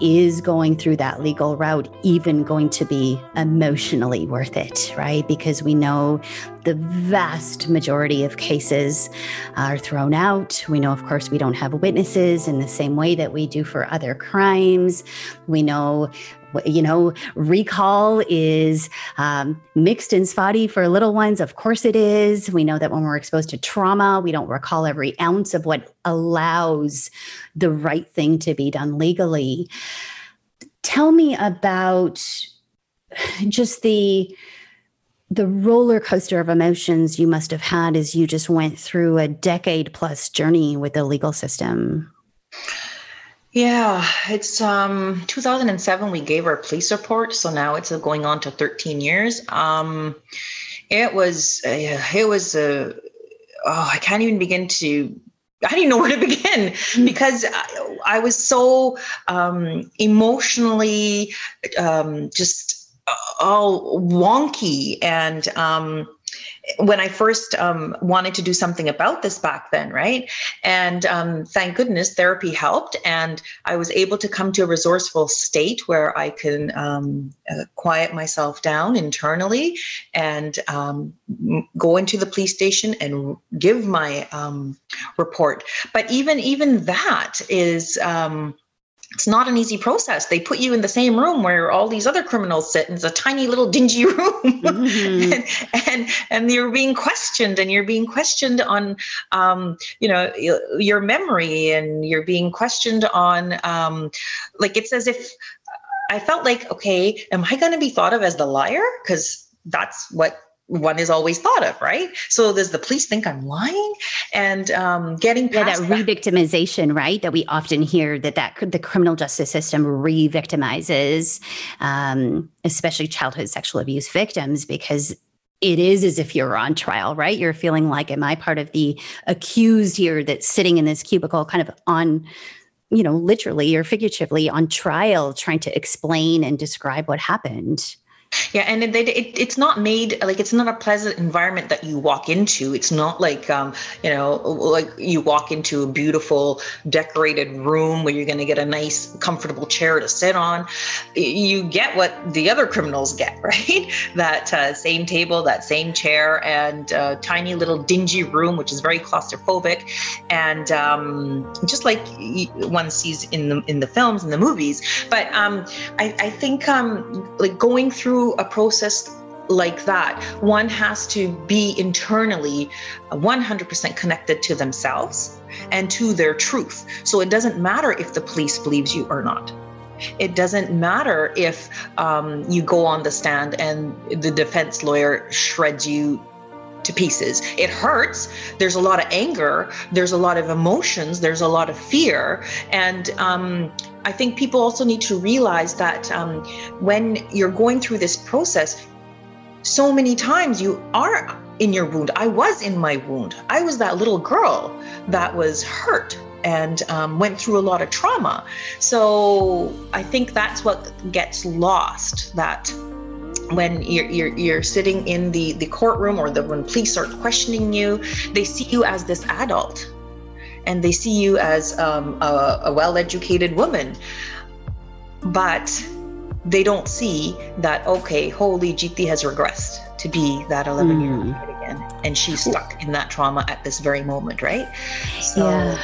is going through that legal route even going to be emotionally worth it, right? Because we know the vast majority of cases are thrown out. We know, of course, we don't have witnesses in the same way that we do for other crimes. We know you know, recall is um, mixed and spotty for little ones. Of course it is. We know that when we're exposed to trauma, we don't recall every ounce of what allows the right thing to be done legally. Tell me about just the the roller coaster of emotions you must have had as you just went through a decade plus journey with the legal system. Yeah, it's um 2007 we gave our police report, so now it's going on to 13 years. Um it was uh, it was a uh, oh, I can't even begin to I didn't know where to begin mm. because I, I, was so um, emotionally um, just uh, all wonky and um, when I first um, wanted to do something about this back then, right? And um, thank goodness therapy helped, and I was able to come to a resourceful state where I can um, uh, quiet myself down internally and um, go into the police station and give my um, report. But even even that is um, it's not an easy process. They put you in the same room where all these other criminals sit, and it's a tiny little dingy room, mm-hmm. and, and and you're being questioned, and you're being questioned on, um, you know, your memory, and you're being questioned on, um, like it's as if I felt like, okay, am I going to be thought of as the liar? Because that's what one is always thought of, right? So does the police think I'm lying? And um, getting yeah, that re-victimization, right? That we often hear that that the criminal justice system re-victimizes, um, especially childhood sexual abuse victims, because it is as if you're on trial, right? You're feeling like, am I part of the accused here that's sitting in this cubicle, kind of on you know, literally or figuratively on trial, trying to explain and describe what happened. Yeah, and it, it, it's not made like it's not a pleasant environment that you walk into. It's not like um, you know, like you walk into a beautiful decorated room where you're going to get a nice, comfortable chair to sit on. You get what the other criminals get, right? That uh, same table, that same chair, and uh, tiny little dingy room, which is very claustrophobic, and um, just like one sees in the in the films and the movies. But um, I, I think um, like going through through a process like that, one has to be internally 100% connected to themselves and to their truth. So it doesn't matter if the police believes you or not. It doesn't matter if um, you go on the stand and the defense lawyer shreds you to pieces. It hurts. There's a lot of anger. There's a lot of emotions. There's a lot of fear. And um, I think people also need to realize that um, when you're going through this process, so many times you are in your wound. I was in my wound. I was that little girl that was hurt and um, went through a lot of trauma. So I think that's what gets lost. That when you're, you're, you're sitting in the the courtroom or the when police are questioning you, they see you as this adult and they see you as um, a, a well educated woman. But they don't see that, okay, holy Jeeti has regressed to be that 11 year old mm. again. And she's stuck in that trauma at this very moment, right? So, yeah.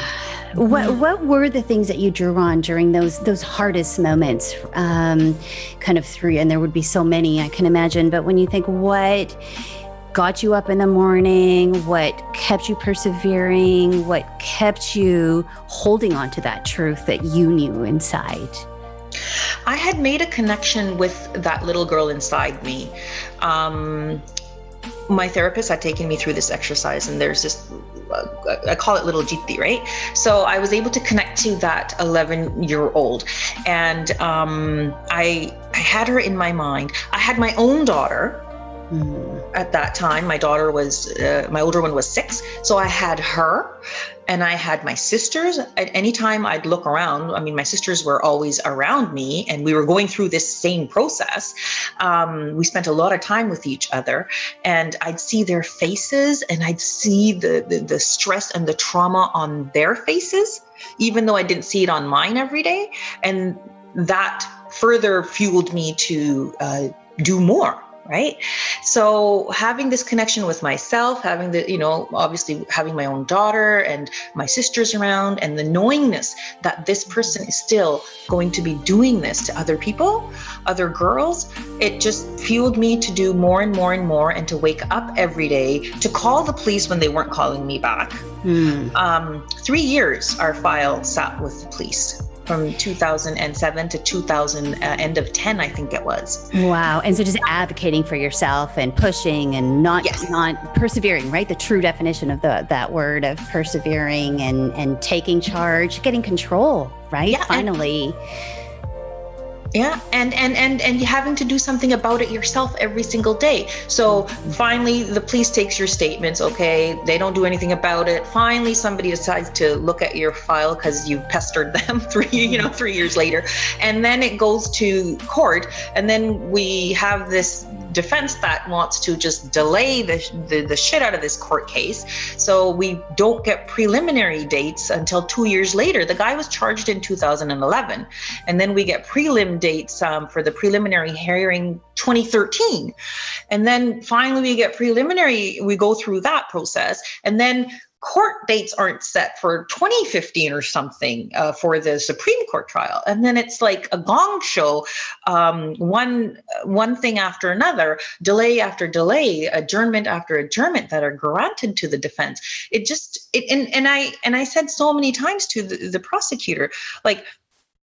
What mm-hmm. what were the things that you drew on during those those hardest moments? Um, kind of through, and there would be so many I can imagine. But when you think what got you up in the morning, what kept you persevering, what kept you holding on to that truth that you knew inside? I had made a connection with that little girl inside me. Um, my therapist had taken me through this exercise, and there's this uh, I call it little Jeeti, right? So I was able to connect to that 11 year old, and um, I I had her in my mind. I had my own daughter. At that time, my daughter was, uh, my older one was six. So I had her and I had my sisters. At any time I'd look around, I mean, my sisters were always around me and we were going through this same process. Um, we spent a lot of time with each other and I'd see their faces and I'd see the, the, the stress and the trauma on their faces, even though I didn't see it on mine every day. And that further fueled me to uh, do more right? So having this connection with myself having the you know obviously having my own daughter and my sisters around and the knowingness that this person is still going to be doing this to other people other girls it just fueled me to do more and more and more and to wake up every day to call the police when they weren't calling me back. Mm. um, three years our file sat with the police from 2007 to 2000 uh, end of 10 i think it was. Wow and so just advocating for yourself and pushing and not yes. not persevering right? The true definition of the that word of persevering and and taking charge getting control right? Yeah, finally. and- yeah and and and and having to do something about it yourself every single day. So finally the police takes your statements okay? They don't do anything about it. Finally somebody decides to look at your file because you pestered them three you know three years later. And then it goes to court and then we have this defense that wants to just delay the, the, the shit out of this court case. So we don't get preliminary dates until two years later. The guy was charged in 2011. And then we get prelim dates um, for the preliminary hearing 2013. And then finally we get preliminary, we go through that process. And then court dates aren't set for 2015 or something uh, for the Supreme Court trial, and then it's like a gong show, um, one one thing after another, delay after delay, adjournment after adjournment that are granted to the defense. It just it, and and I and I said so many times to the, the prosecutor, like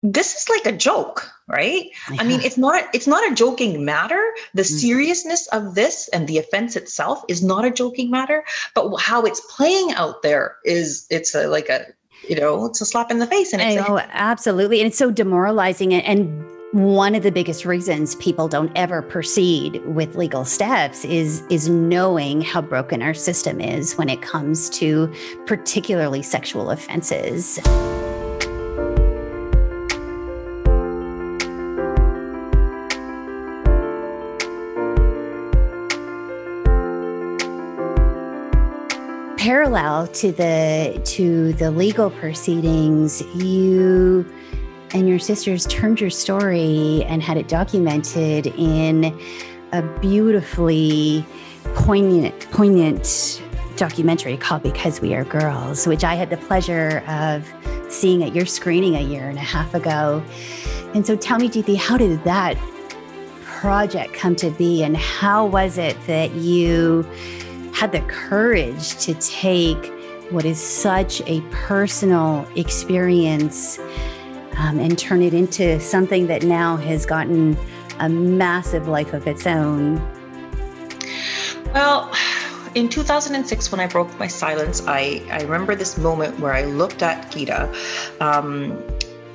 this is like a joke right yeah. i mean it's not it's not a joking matter the mm. seriousness of this and the offense itself is not a joking matter but how it's playing out there is it's a, like a you know it's a slap in the face and it's oh absolutely and it's so demoralizing and one of the biggest reasons people don't ever proceed with legal steps is is knowing how broken our system is when it comes to particularly sexual offenses. Parallel to the to the legal proceedings, you and your sisters turned your story and had it documented in a beautifully poignant poignant documentary called Because We Are Girls, which I had the pleasure of seeing at your screening a year and a half ago. And so tell me, Jeeti, how did that project come to be and how was it that you had the courage to take what is such a personal experience um, and turn it into something that now has gotten a massive life of its own? Well, in 2006, when I broke my silence, I, I remember this moment where I looked at Gita. Um,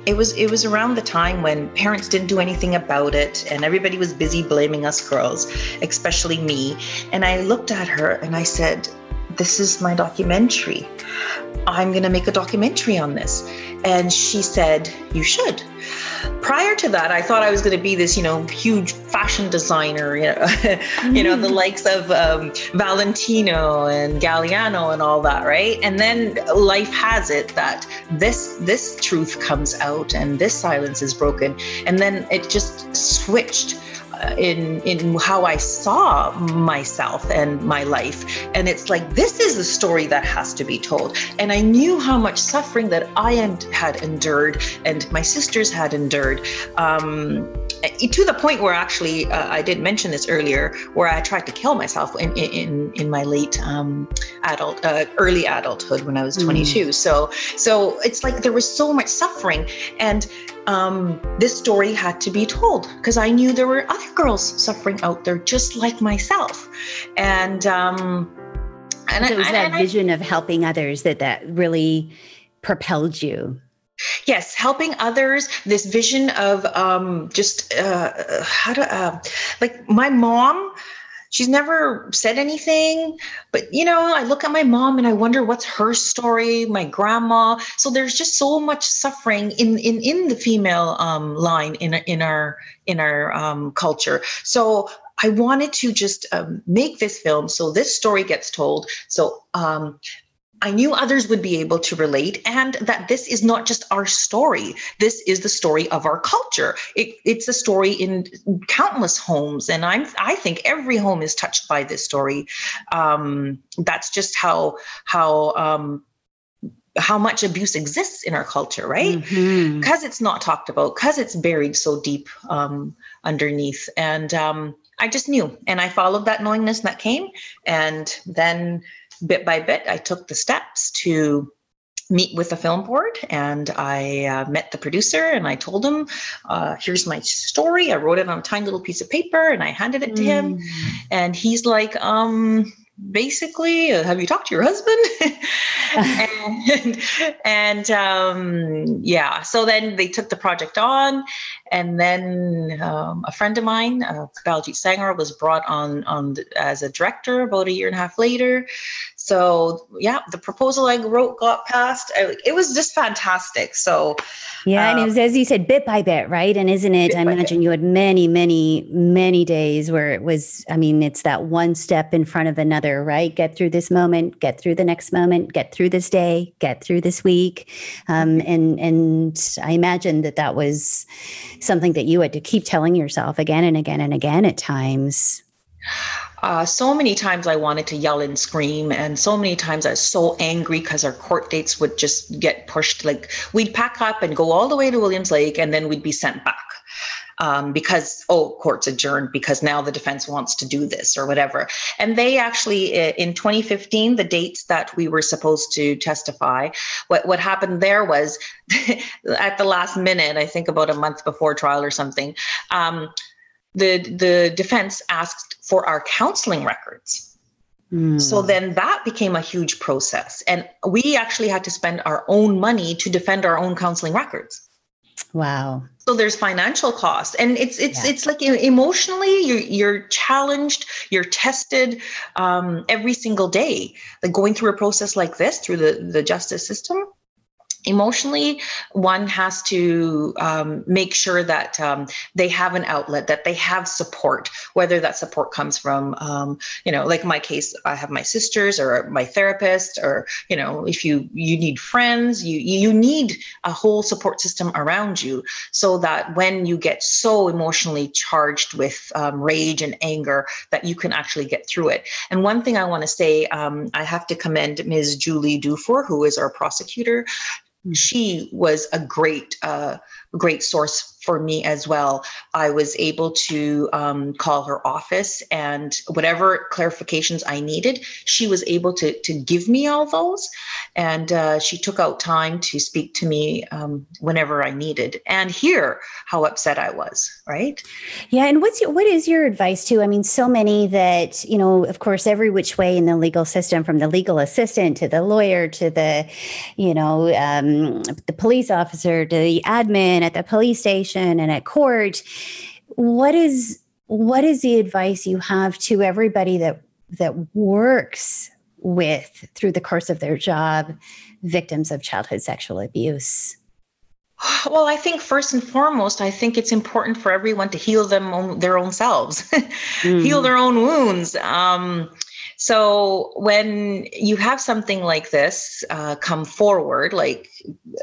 it was it was around the time when parents didn't do anything about it and everybody was busy blaming us girls especially me. And i looked at her and i said this is my documentary. I'm going to make a documentary on this. And she said you should prior to that, I thought I was going to be this, you know, huge fashion designer, you know, mm. you know, the mm. likes of um, Valentino and Galliano and all that, right? And then life has it that this this truth comes out and this silence is broken, and then it just switched in in how I saw myself and my life. And it's like this is the story that has to be told. And I knew how much suffering that I had endured and my sisters had endured. Um, to the point where actually uh, I did mention this earlier, where I tried to kill myself in in, in my late um, adult, uh, early adulthood when I was 22. Mm. So so it's like there was so much suffering, and um, this story had to be told because I knew there were other girls suffering out there just like myself, and um, and so it was that vision I, of helping others that that really propelled you Yes, helping others. This vision of um, just uh, how to uh, like my mom. She's never said anything, but you know, I look at my mom and I wonder what's her story. My grandma. So there's just so much suffering in in in the female um, line in in our in our um, culture. So I wanted to just um, make this film so this story gets told. So um, I knew others would be able to relate, and that this is not just our story. This is the story of our culture. It, it's a story in countless homes, and I'm I think every home is touched by this story. Um, that's just how how um, how much abuse exists in our culture, right? Because mm-hmm. it's not talked about, because it's buried so deep um, underneath, and um, I just knew, and I followed that knowingness that came, and then bit by bit, I took the steps to meet with the film board and I uh, met the producer and I told him, uh, here's my story. I wrote it on a tiny little piece of paper and I handed it to mm. him. And he's like, um, basically uh, have you talked to your husband and, and um, yeah so then they took the project on. And then um, a friend of mine uh, Baljit Sangra was brought on on as a director about a year and a half later so yeah, the proposal I wrote got passed. I, it was just fantastic. So yeah, um, and it um, was as you said, bit by bit, right? And isn't it? I imagine you had many, many, many days where it was. I mean, it's that one step in front of another, right? Get through this moment, get through the next moment, get through this day, get through this week, um, mm-hmm. and and I imagine that that was something that you had to keep telling yourself again and again and again at times. Uh, so many times I wanted to yell and scream, and so many times I was so angry because our court dates would just get pushed. Like we'd pack up and go all the way to Williams Lake, and then we'd be sent back um, because oh, court's adjourned because now the defense wants to do this or whatever. And they actually in 2015, the dates that we were supposed to testify, what what happened there was at the last minute, I think about a month before trial or something. Um, the the defense asked for our counseling records. Mm. So then that became a huge process. And we actually had to spend our own money to defend our own counseling records. Wow. So there's financial cost and it's it's yeah. it's like emotionally you're you're challenged, you're tested um, every single day. Like going through a process like this through the, the justice system emotionally one has to um, make sure that um, they have an outlet that they have support whether that support comes from um, you know like my case i have my sisters or my therapist or you know if you you need friends you you need a whole support system around you so that when you get so emotionally charged with um, rage and anger that you can actually get through it. And one thing i want to say um, i have to commend ms. Julie dufour who is our prosecutor she was a great uh, great source for me as well. I was able to um, call her office and whatever clarifications I needed, she was able to, to give me all those. And uh, she took out time to speak to me um, whenever I needed and hear how upset I was, right? Yeah. And what's your, what is your advice to? I mean, so many that, you know, of course, every which way in the legal system, from the legal assistant to the lawyer to the, you know, um, the police officer to the admin at the police station and at court. What is what is the advice you have to everybody that that works with through the course of their job victims of childhood sexual abuse? Well i think first and foremost i think it's important for everyone to heal them own, their own selves mm. heal their own wounds. Um, so when you have something like this uh, come forward, like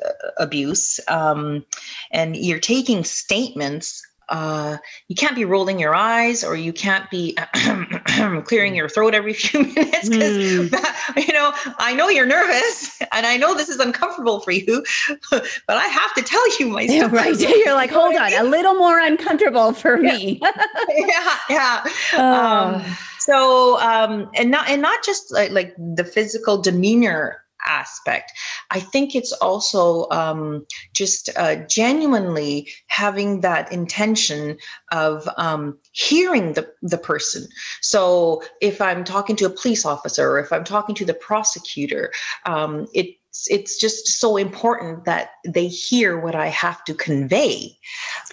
uh, abuse, um, and you're taking statements uh, you can't be rolling your eyes or you can't be clearing your throat every few minutes because mm. you know I know you're nervous and I know this is uncomfortable for you, but I have to tell you my yeah, right. You're like, hold on, a little more uncomfortable for yeah. me. yeah, yeah. Um, oh. So um, and not and not just like, like the physical demeanor aspect. I think it's also um, just uh, genuinely having that intention of um, hearing the, the person. So if I'm talking to a police officer or if I'm talking to the prosecutor, um, it it's just so important that they hear what I have to convey.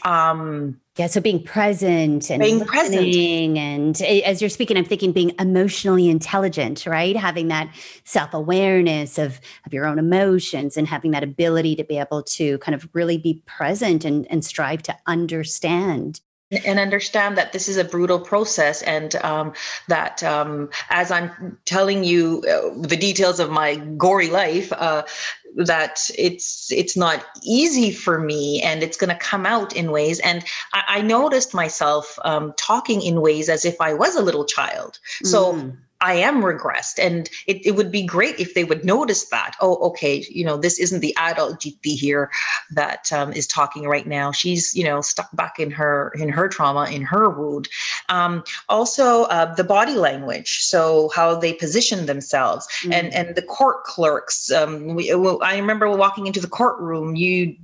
Um, yeah, so being present and being present, and as you're speaking, I'm thinking being emotionally intelligent, right? Having that self awareness of of your own emotions and having that ability to be able to kind of really be present and and strive to understand and understand that this is a brutal process and um, that um, as i'm telling you uh, the details of my gory life uh, that it's it's not easy for me and it's going to come out in ways and i, I noticed myself um, talking in ways as if i was a little child so mm. I am regressed. And it, it would be great if they would notice that. Oh, okay, you know, this isn't the adult Jeeti here that um, is talking right now. She's, you know, stuck back in her in her trauma, in her wound. Um, also, uh, the body language, so how they position themselves, mm-hmm. and and the court clerks. Um, we, I remember walking into the courtroom. You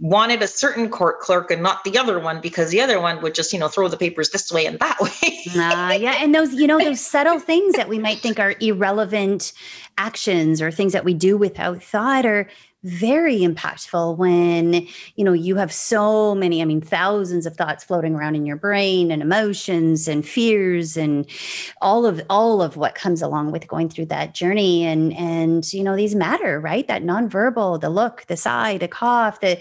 wanted a certain court clerk and not the other one because the other one would just you know throw the papers this way and that way uh, yeah and those you know those subtle things that we might think are irrelevant actions or things that we do without thought are very impactful when you know you have so many i mean thousands of thoughts floating around in your brain and emotions and fears and all of all of what comes along with going through that journey. And and you know these matter right? That nonverbal the look the sigh the cough the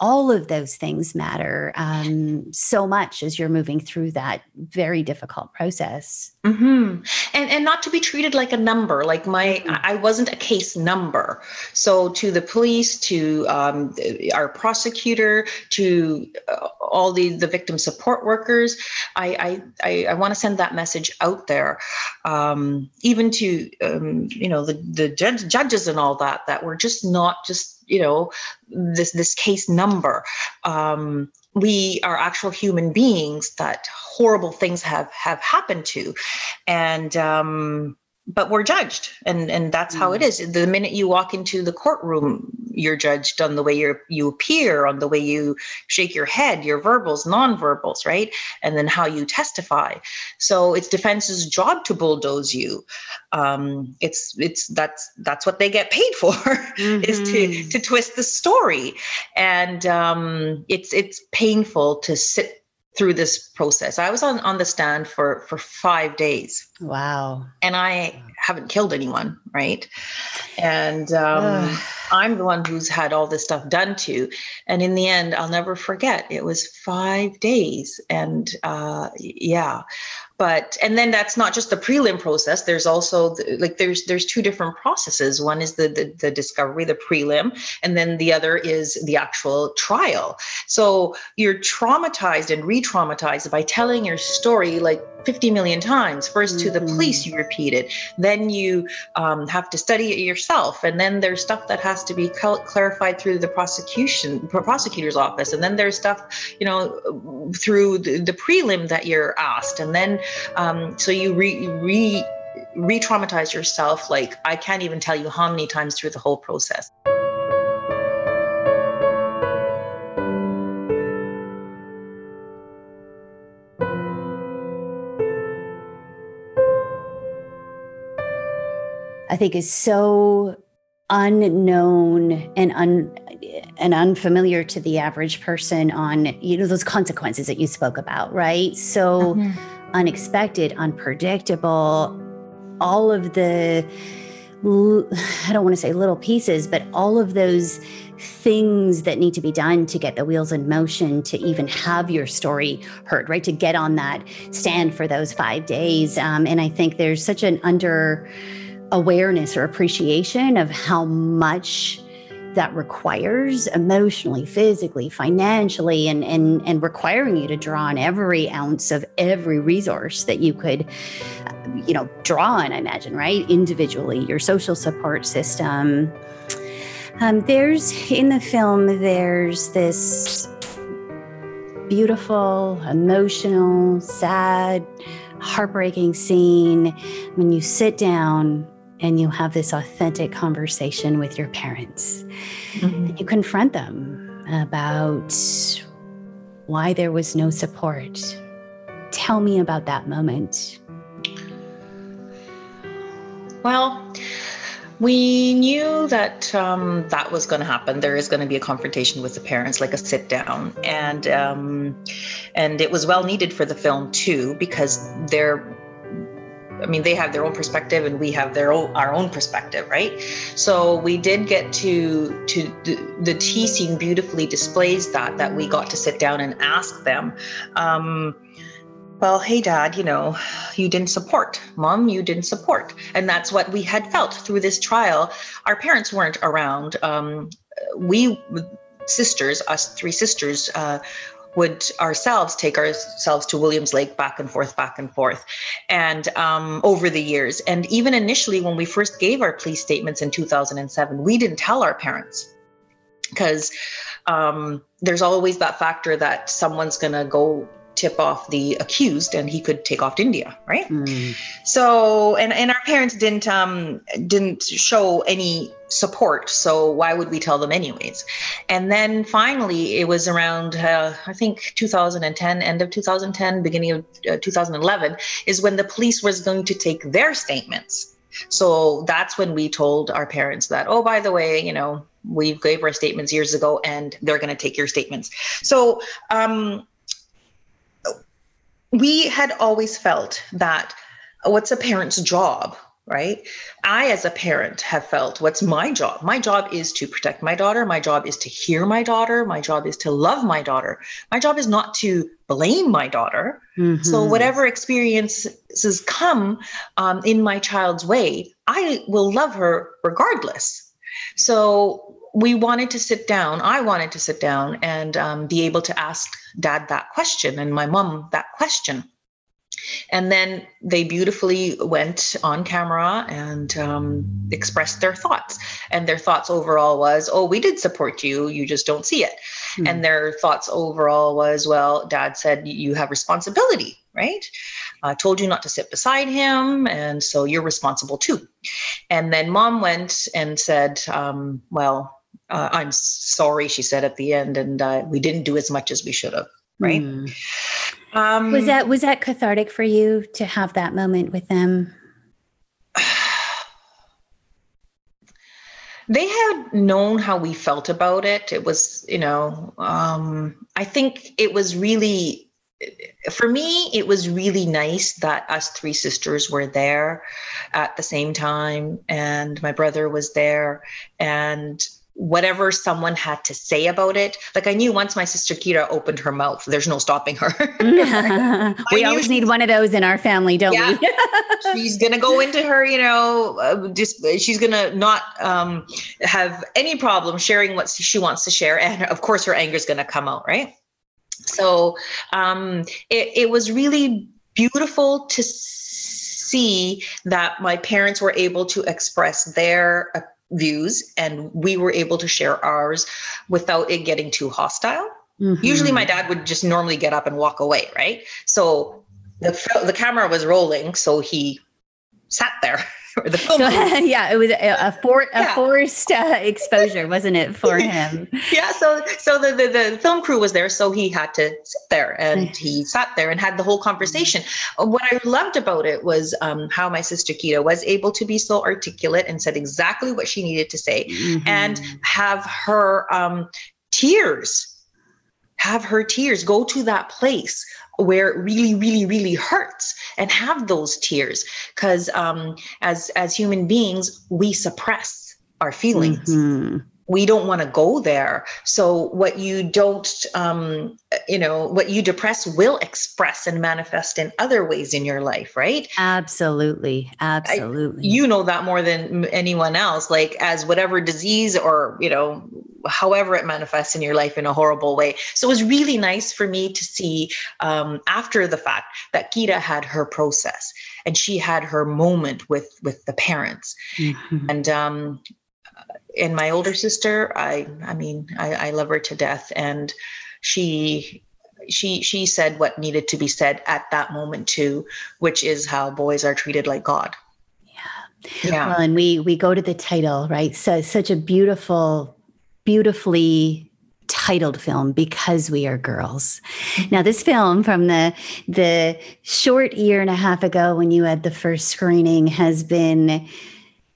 all of those things matter um, so much as you're moving through that very difficult process. Mm-hmm. And and not to be treated like a number. Like my, mm-hmm. I wasn't a case number. So to the police, to um, our prosecutor, to uh, all the the victim support workers, I I I, I want to send that message out there, um, even to um, you know the the judge, judges and all that. That we're just not just you know this this case number. Um, we are actual human beings that horrible things have have happened to. And um, but we're judged and and that's how it mm. the minute you walk into the courtroom you're judged on the way you you appear on the way you shake your head your verbals non-verbals right and then how you testify so it's defense's job to bulldoze you um, it's it's that's that's what they get paid for mm-hmm. is to mm-hmm. to twist the story and um, it's it's painful to sit through this process. I was on, on the stand for, for five days. Wow. And I haven't killed anyone, right? And um, I'm the one who's had all this stuff done to. And in the end, I'll never forget, it was five days. And uh, yeah, but and then that's not just the prelim process there's also the, like there's there's two different processes. One is the, the, the discovery the prelim and then the other is the actual trial. So you're traumatized and re-traumatized by telling your story like 50 million times. First to the police, you repeat it. Then you um, have to study it yourself. And then there's stuff that has to be clarified through the prosecution, prosecutor's office. And then there's stuff, you know, through the, the prelim that you're asked. And then um, so you re, re re-traumatize yourself like i can't even tell you how many times through the whole process I think is so unknown and un and unfamiliar to the average person on you know those consequences that you spoke about right? So mm-hmm. unexpected unpredictable all of the i don't want to say little pieces but all of those things that need to be done to get the wheels in motion to even have your story heard right? To get on that stand for those five days. Um, and i think there's such an under awareness or appreciation of how much that requires emotionally, physically, financially, and, and, and requiring you to draw on every ounce of every resource that you could, you know, draw on, I imagine, right? Individually, your social support system. Um, there's in the film, there's this beautiful, emotional, sad, heartbreaking scene when you sit down and you have this authentic conversation with your parents. Mm-hmm. You confront them about why there was no support. Tell me about that moment. Well, we knew that um, that was going to happen. There is going to be a confrontation with the parents, like a sit down, and um, and it was well needed for the film too because they're I mean, they have their own perspective and we have their own our own perspective, right? So we did get to to the, the T scene beautifully displays that that we got to sit down and ask them. Um, well, hey, dad, you know, you didn't support. Mom, you didn't support. And that's what we had felt through this trial. Our parents weren't around. Um, we, sisters, us three sisters, uh, would ourselves take ourselves to Williams Lake back and forth, back and forth, and um, over the years. And even initially, when we first gave our police statements in 2007, we didn't tell our parents because um, there's always that factor that someone's going to go tip off the accused and he could take off to India, right? Mm. So and and our parents didn't um didn't show any support, so why would we tell them anyways? And then finally it was around uh, I think 2010 end of 2010 beginning of uh, 2011 is when the police was going to take their statements. So that's when we told our parents that oh by the way, you know, we gave our statements years ago and they're going to take your statements. So um we had always felt that what's a parent's job right? I as a parent have felt what's my job. My job is to protect my daughter. My job is to hear my daughter. My job is to love my daughter. My job is not to blame my daughter. Mm-hmm. so whatever experiences come um, in my child's way i will love her regardless. So we wanted to sit down i wanted to sit down and um, be able to ask dad that question and my mom that question. And then they beautifully went on camera and um, expressed their thoughts. And their thoughts overall was, oh, we did support you, you just don't see it. Hmm. And their thoughts overall was, well, dad said you have responsibility, right? I told you not to sit beside him, and so you're responsible too. And then mom went and said, um, well, uh, I'm sorry, she said at the end, and uh, we didn't do as much as we should have. Right. Mm. Um, was that was that cathartic for you to have that moment with them? they had known how we felt about it. It was, you know, um, I think it was really for me, it was really nice that us three sisters were there at the same time, and my brother was there, and whatever someone had to say about it. Like I knew once my sister Kira opened her mouth, there's no stopping her. we always need one of those in our family, don't yeah. we? she's gonna go into her, you know, uh, just she's gonna not um, have any problem sharing what she wants to share, and of course her anger is gonna come out, right? So um, it, it was really beautiful to see that my parents were able to express their views and we were able to share ours without it getting too hostile. Mm-hmm. Usually my dad would just normally get up and walk away, right? So the the camera was rolling, so he sat there the film. So, yeah, it was a, a, for, a yeah. forced uh, exposure, wasn't it, for him? yeah. So, so the, the, the film crew was there, so he had to sit there, and he sat there and had the whole conversation. What I loved about it was um, how my sister Kira was able to be so articulate and said exactly what she needed to say, mm-hmm. and have her um, tears have her tears go to that place where it really really really hurts and have those tears because um, as as human beings we suppress our feelings mm-hmm. We don't want to go there. So what you don't um, you know what you depress will express and manifest in other ways in your life right? Absolutely absolutely. I, you know that more than anyone else like as whatever disease or you know however it manifests in your life in a horrible way. So it was really nice for me to see um, after the fact that Kira had her process and she had her moment with with the parents. Mm-hmm. and um, and my older sister i i mean I, I love her to death. And she she she said what needed to be said at that moment too which is how boys are treated like god. Yeah. Yeah. Well and we we go to the title right? So such a beautiful beautifully titled film because we are girls. Mm-hmm. Now this film from the the short year and a half ago when you had the first screening has been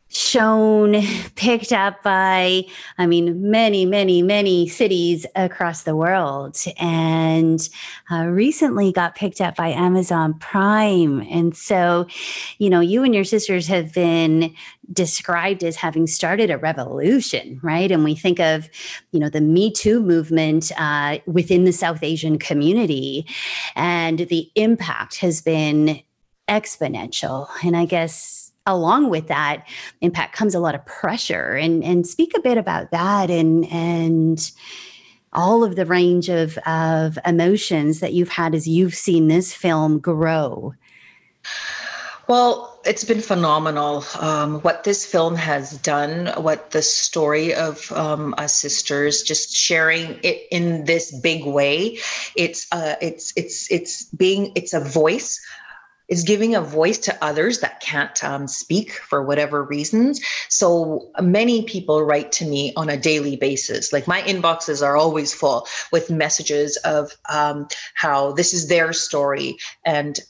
shown, picked up by, I mean, many, many, many cities across the world, and uh, recently got picked up by Amazon Prime. And so, you know, you and your sisters have been described as having started a revolution, right? And we think of, you know, the Me Too movement uh, within the South Asian community, and the impact has been exponential. And I guess along with that impact comes a lot of pressure. And and speak a bit about that and and all of the range of of emotions that you've had as you've seen this film grow. Well it's been phenomenal um, what this film has done what the story of um, us sisters just sharing it in this big way. It's uh, it's it's it's being it's a voice is giving a voice to others that can't um, speak for whatever reasons. So many people write to me on a daily basis. Like my inboxes are always full with messages of um, how this is their story and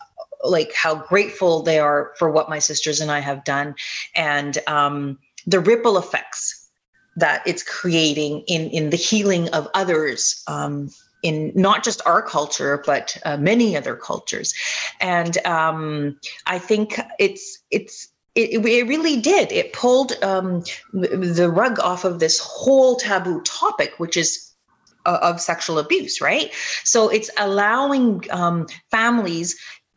like how grateful they are for what my sisters and I have done and um, the ripple effects that it's creating in in the healing of others um, in not just our culture but uh, many other cultures and um, i think it's it's it, it, really did it pulled um, the rug off of this whole taboo topic which is uh, of sexual abuse right so it's allowing um, families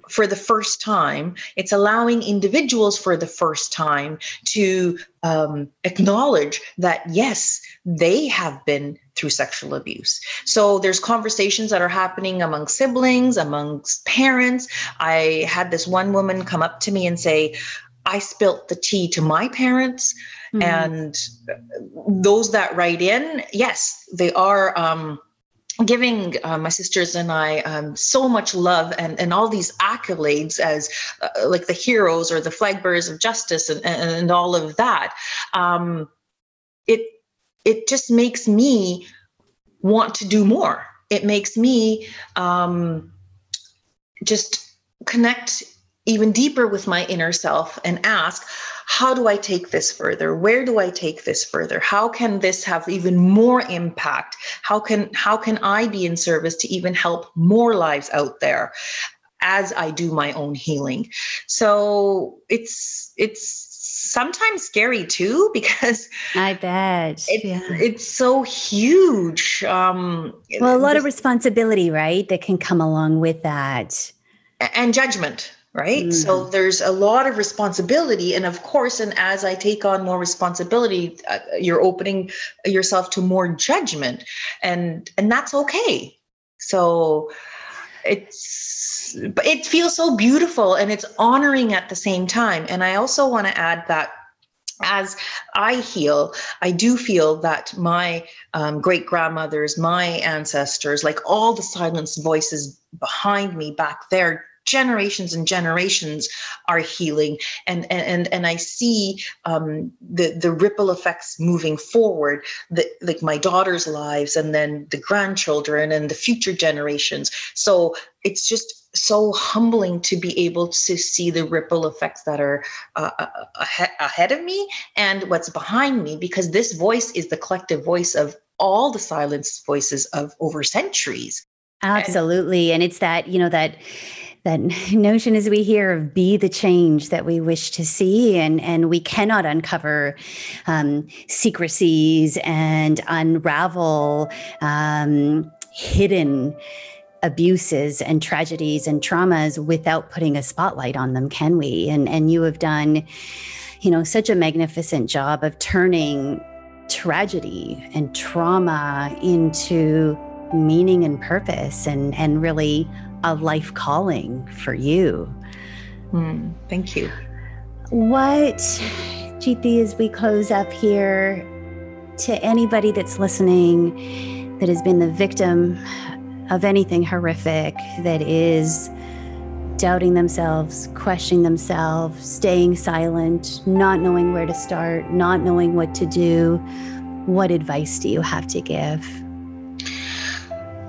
for the first time. It's allowing individuals for the first time to um, acknowledge that, yes, they have been through sexual abuse. So there's conversations that are happening among siblings, amongst parents. I had this one woman come up to me and say, I spilt the tea to my parents. Mm-hmm. And those that write in, yes, they are. Um, giving uh, my sisters and I um, so much love and, and all these accolades as uh, like the heroes or the flag bearers of justice and, and, and all of that. Um, it it just makes me want to do more. It makes me um, just connect even deeper with my inner self and ask, how do I take this further? Where do I take this further? How can this have even more impact? How can how can I be in service to even help more lives out there as I do my own healing? So it's it's sometimes scary too because I bet it's, yeah. it's so huge. Um, well, a lot of responsibility, right, that can come along with that, and judgment right mm-hmm. so there's a lot of responsibility and of course and as i take on more responsibility uh, you're opening yourself to more judgment and and that's okay so it's it feels so beautiful and it's honoring at the same time. And i also want to add that as I heal, I do feel that my um, great grandmothers, my ancestors, like all the silenced voices behind me back there, generations and generations are healing. And and and i see um, the the ripple effects moving forward the, like my daughter's lives and then the grandchildren and the future generations. So it's just so humbling to be able to see the ripple effects that are uh, uh ahead, ahead of me and what's behind me because this voice is the collective voice of all the silenced voices of over centuries. Absolutely. And, and it's that you know that that notion as we hear of be the change that we wish to see and and we cannot uncover um, secrecies and unravel um, hidden abuses and tragedies and traumas without putting a spotlight on them can we? And and you have done you know such a magnificent job of turning tragedy and trauma into meaning and purpose and and really a life calling for you. Mm, thank you. What, Jeeti, as we close up here, to anybody that's listening that has been the victim of anything horrific that is doubting themselves, questioning themselves, staying silent, not knowing where to start, not knowing what to do, what advice do you have to give?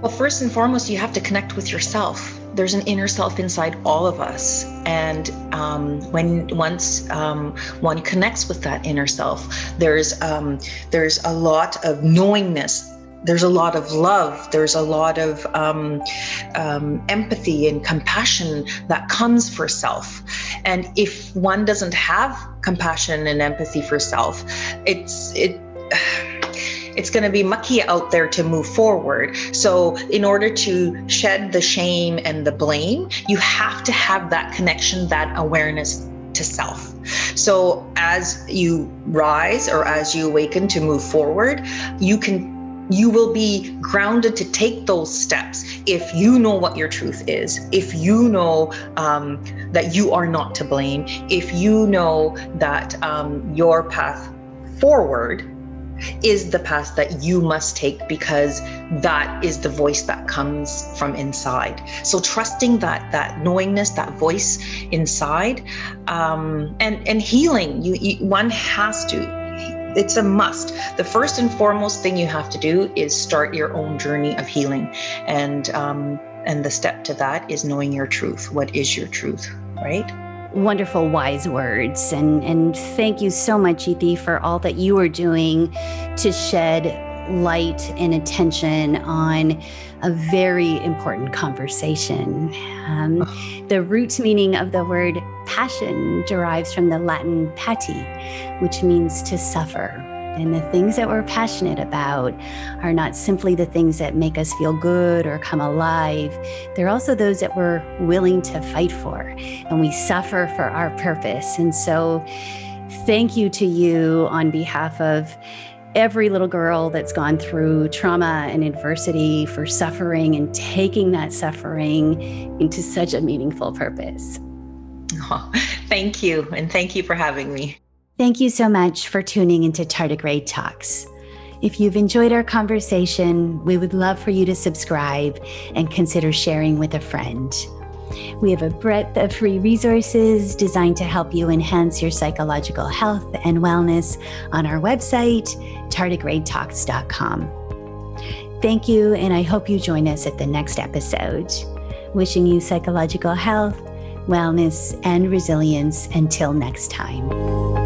Well, first and foremost, you have to connect with yourself. There's an inner self inside all of us, and um, when once um, one connects with that inner self, there's um, there's a lot of knowingness. There's a lot of love. There's a lot of um, um, empathy and compassion that comes for self. And if one doesn't have compassion and empathy for self, it's it it's going to be mucky out there to move forward. So, in order to shed the shame and the blame, you have to have that connection, that awareness to self. So, as you rise or as you awaken to move forward, you can you will be grounded to take those steps if you know what your truth is, if you know um, that you are not to blame, if you know that um, your path forward is the path that you must take because that is the voice that comes from inside so trusting that that knowingness that voice inside um, and and healing you, you one has to it's a must. The first and foremost thing you have to do is start your own journey of healing, and um, and the step to that is knowing your truth. What is your truth, right? Wonderful wise words and and thank you so much Jeeti for all that you are doing to shed light and attention on a very important conversation. Um, the root meaning of the word passion derives from the Latin pati, which means to suffer. And the things that we're passionate about are not simply the things that make us feel good or come alive. They're also those that we're willing to fight for and we suffer for our purpose. And so, thank you to you on behalf of every little girl that's gone through trauma and adversity for suffering and taking that suffering into such a meaningful purpose. Oh, thank you. And thank you for having me. Thank you so much for tuning into Tardigrade Talks. If you've enjoyed our conversation, we would love for you to subscribe and consider sharing with a friend. We have a breadth of free resources designed to help you enhance your psychological health and wellness on our website, tardigradetalks.com. Thank you, and I hope you join us at the next episode. Wishing you psychological health, wellness, and resilience until next time.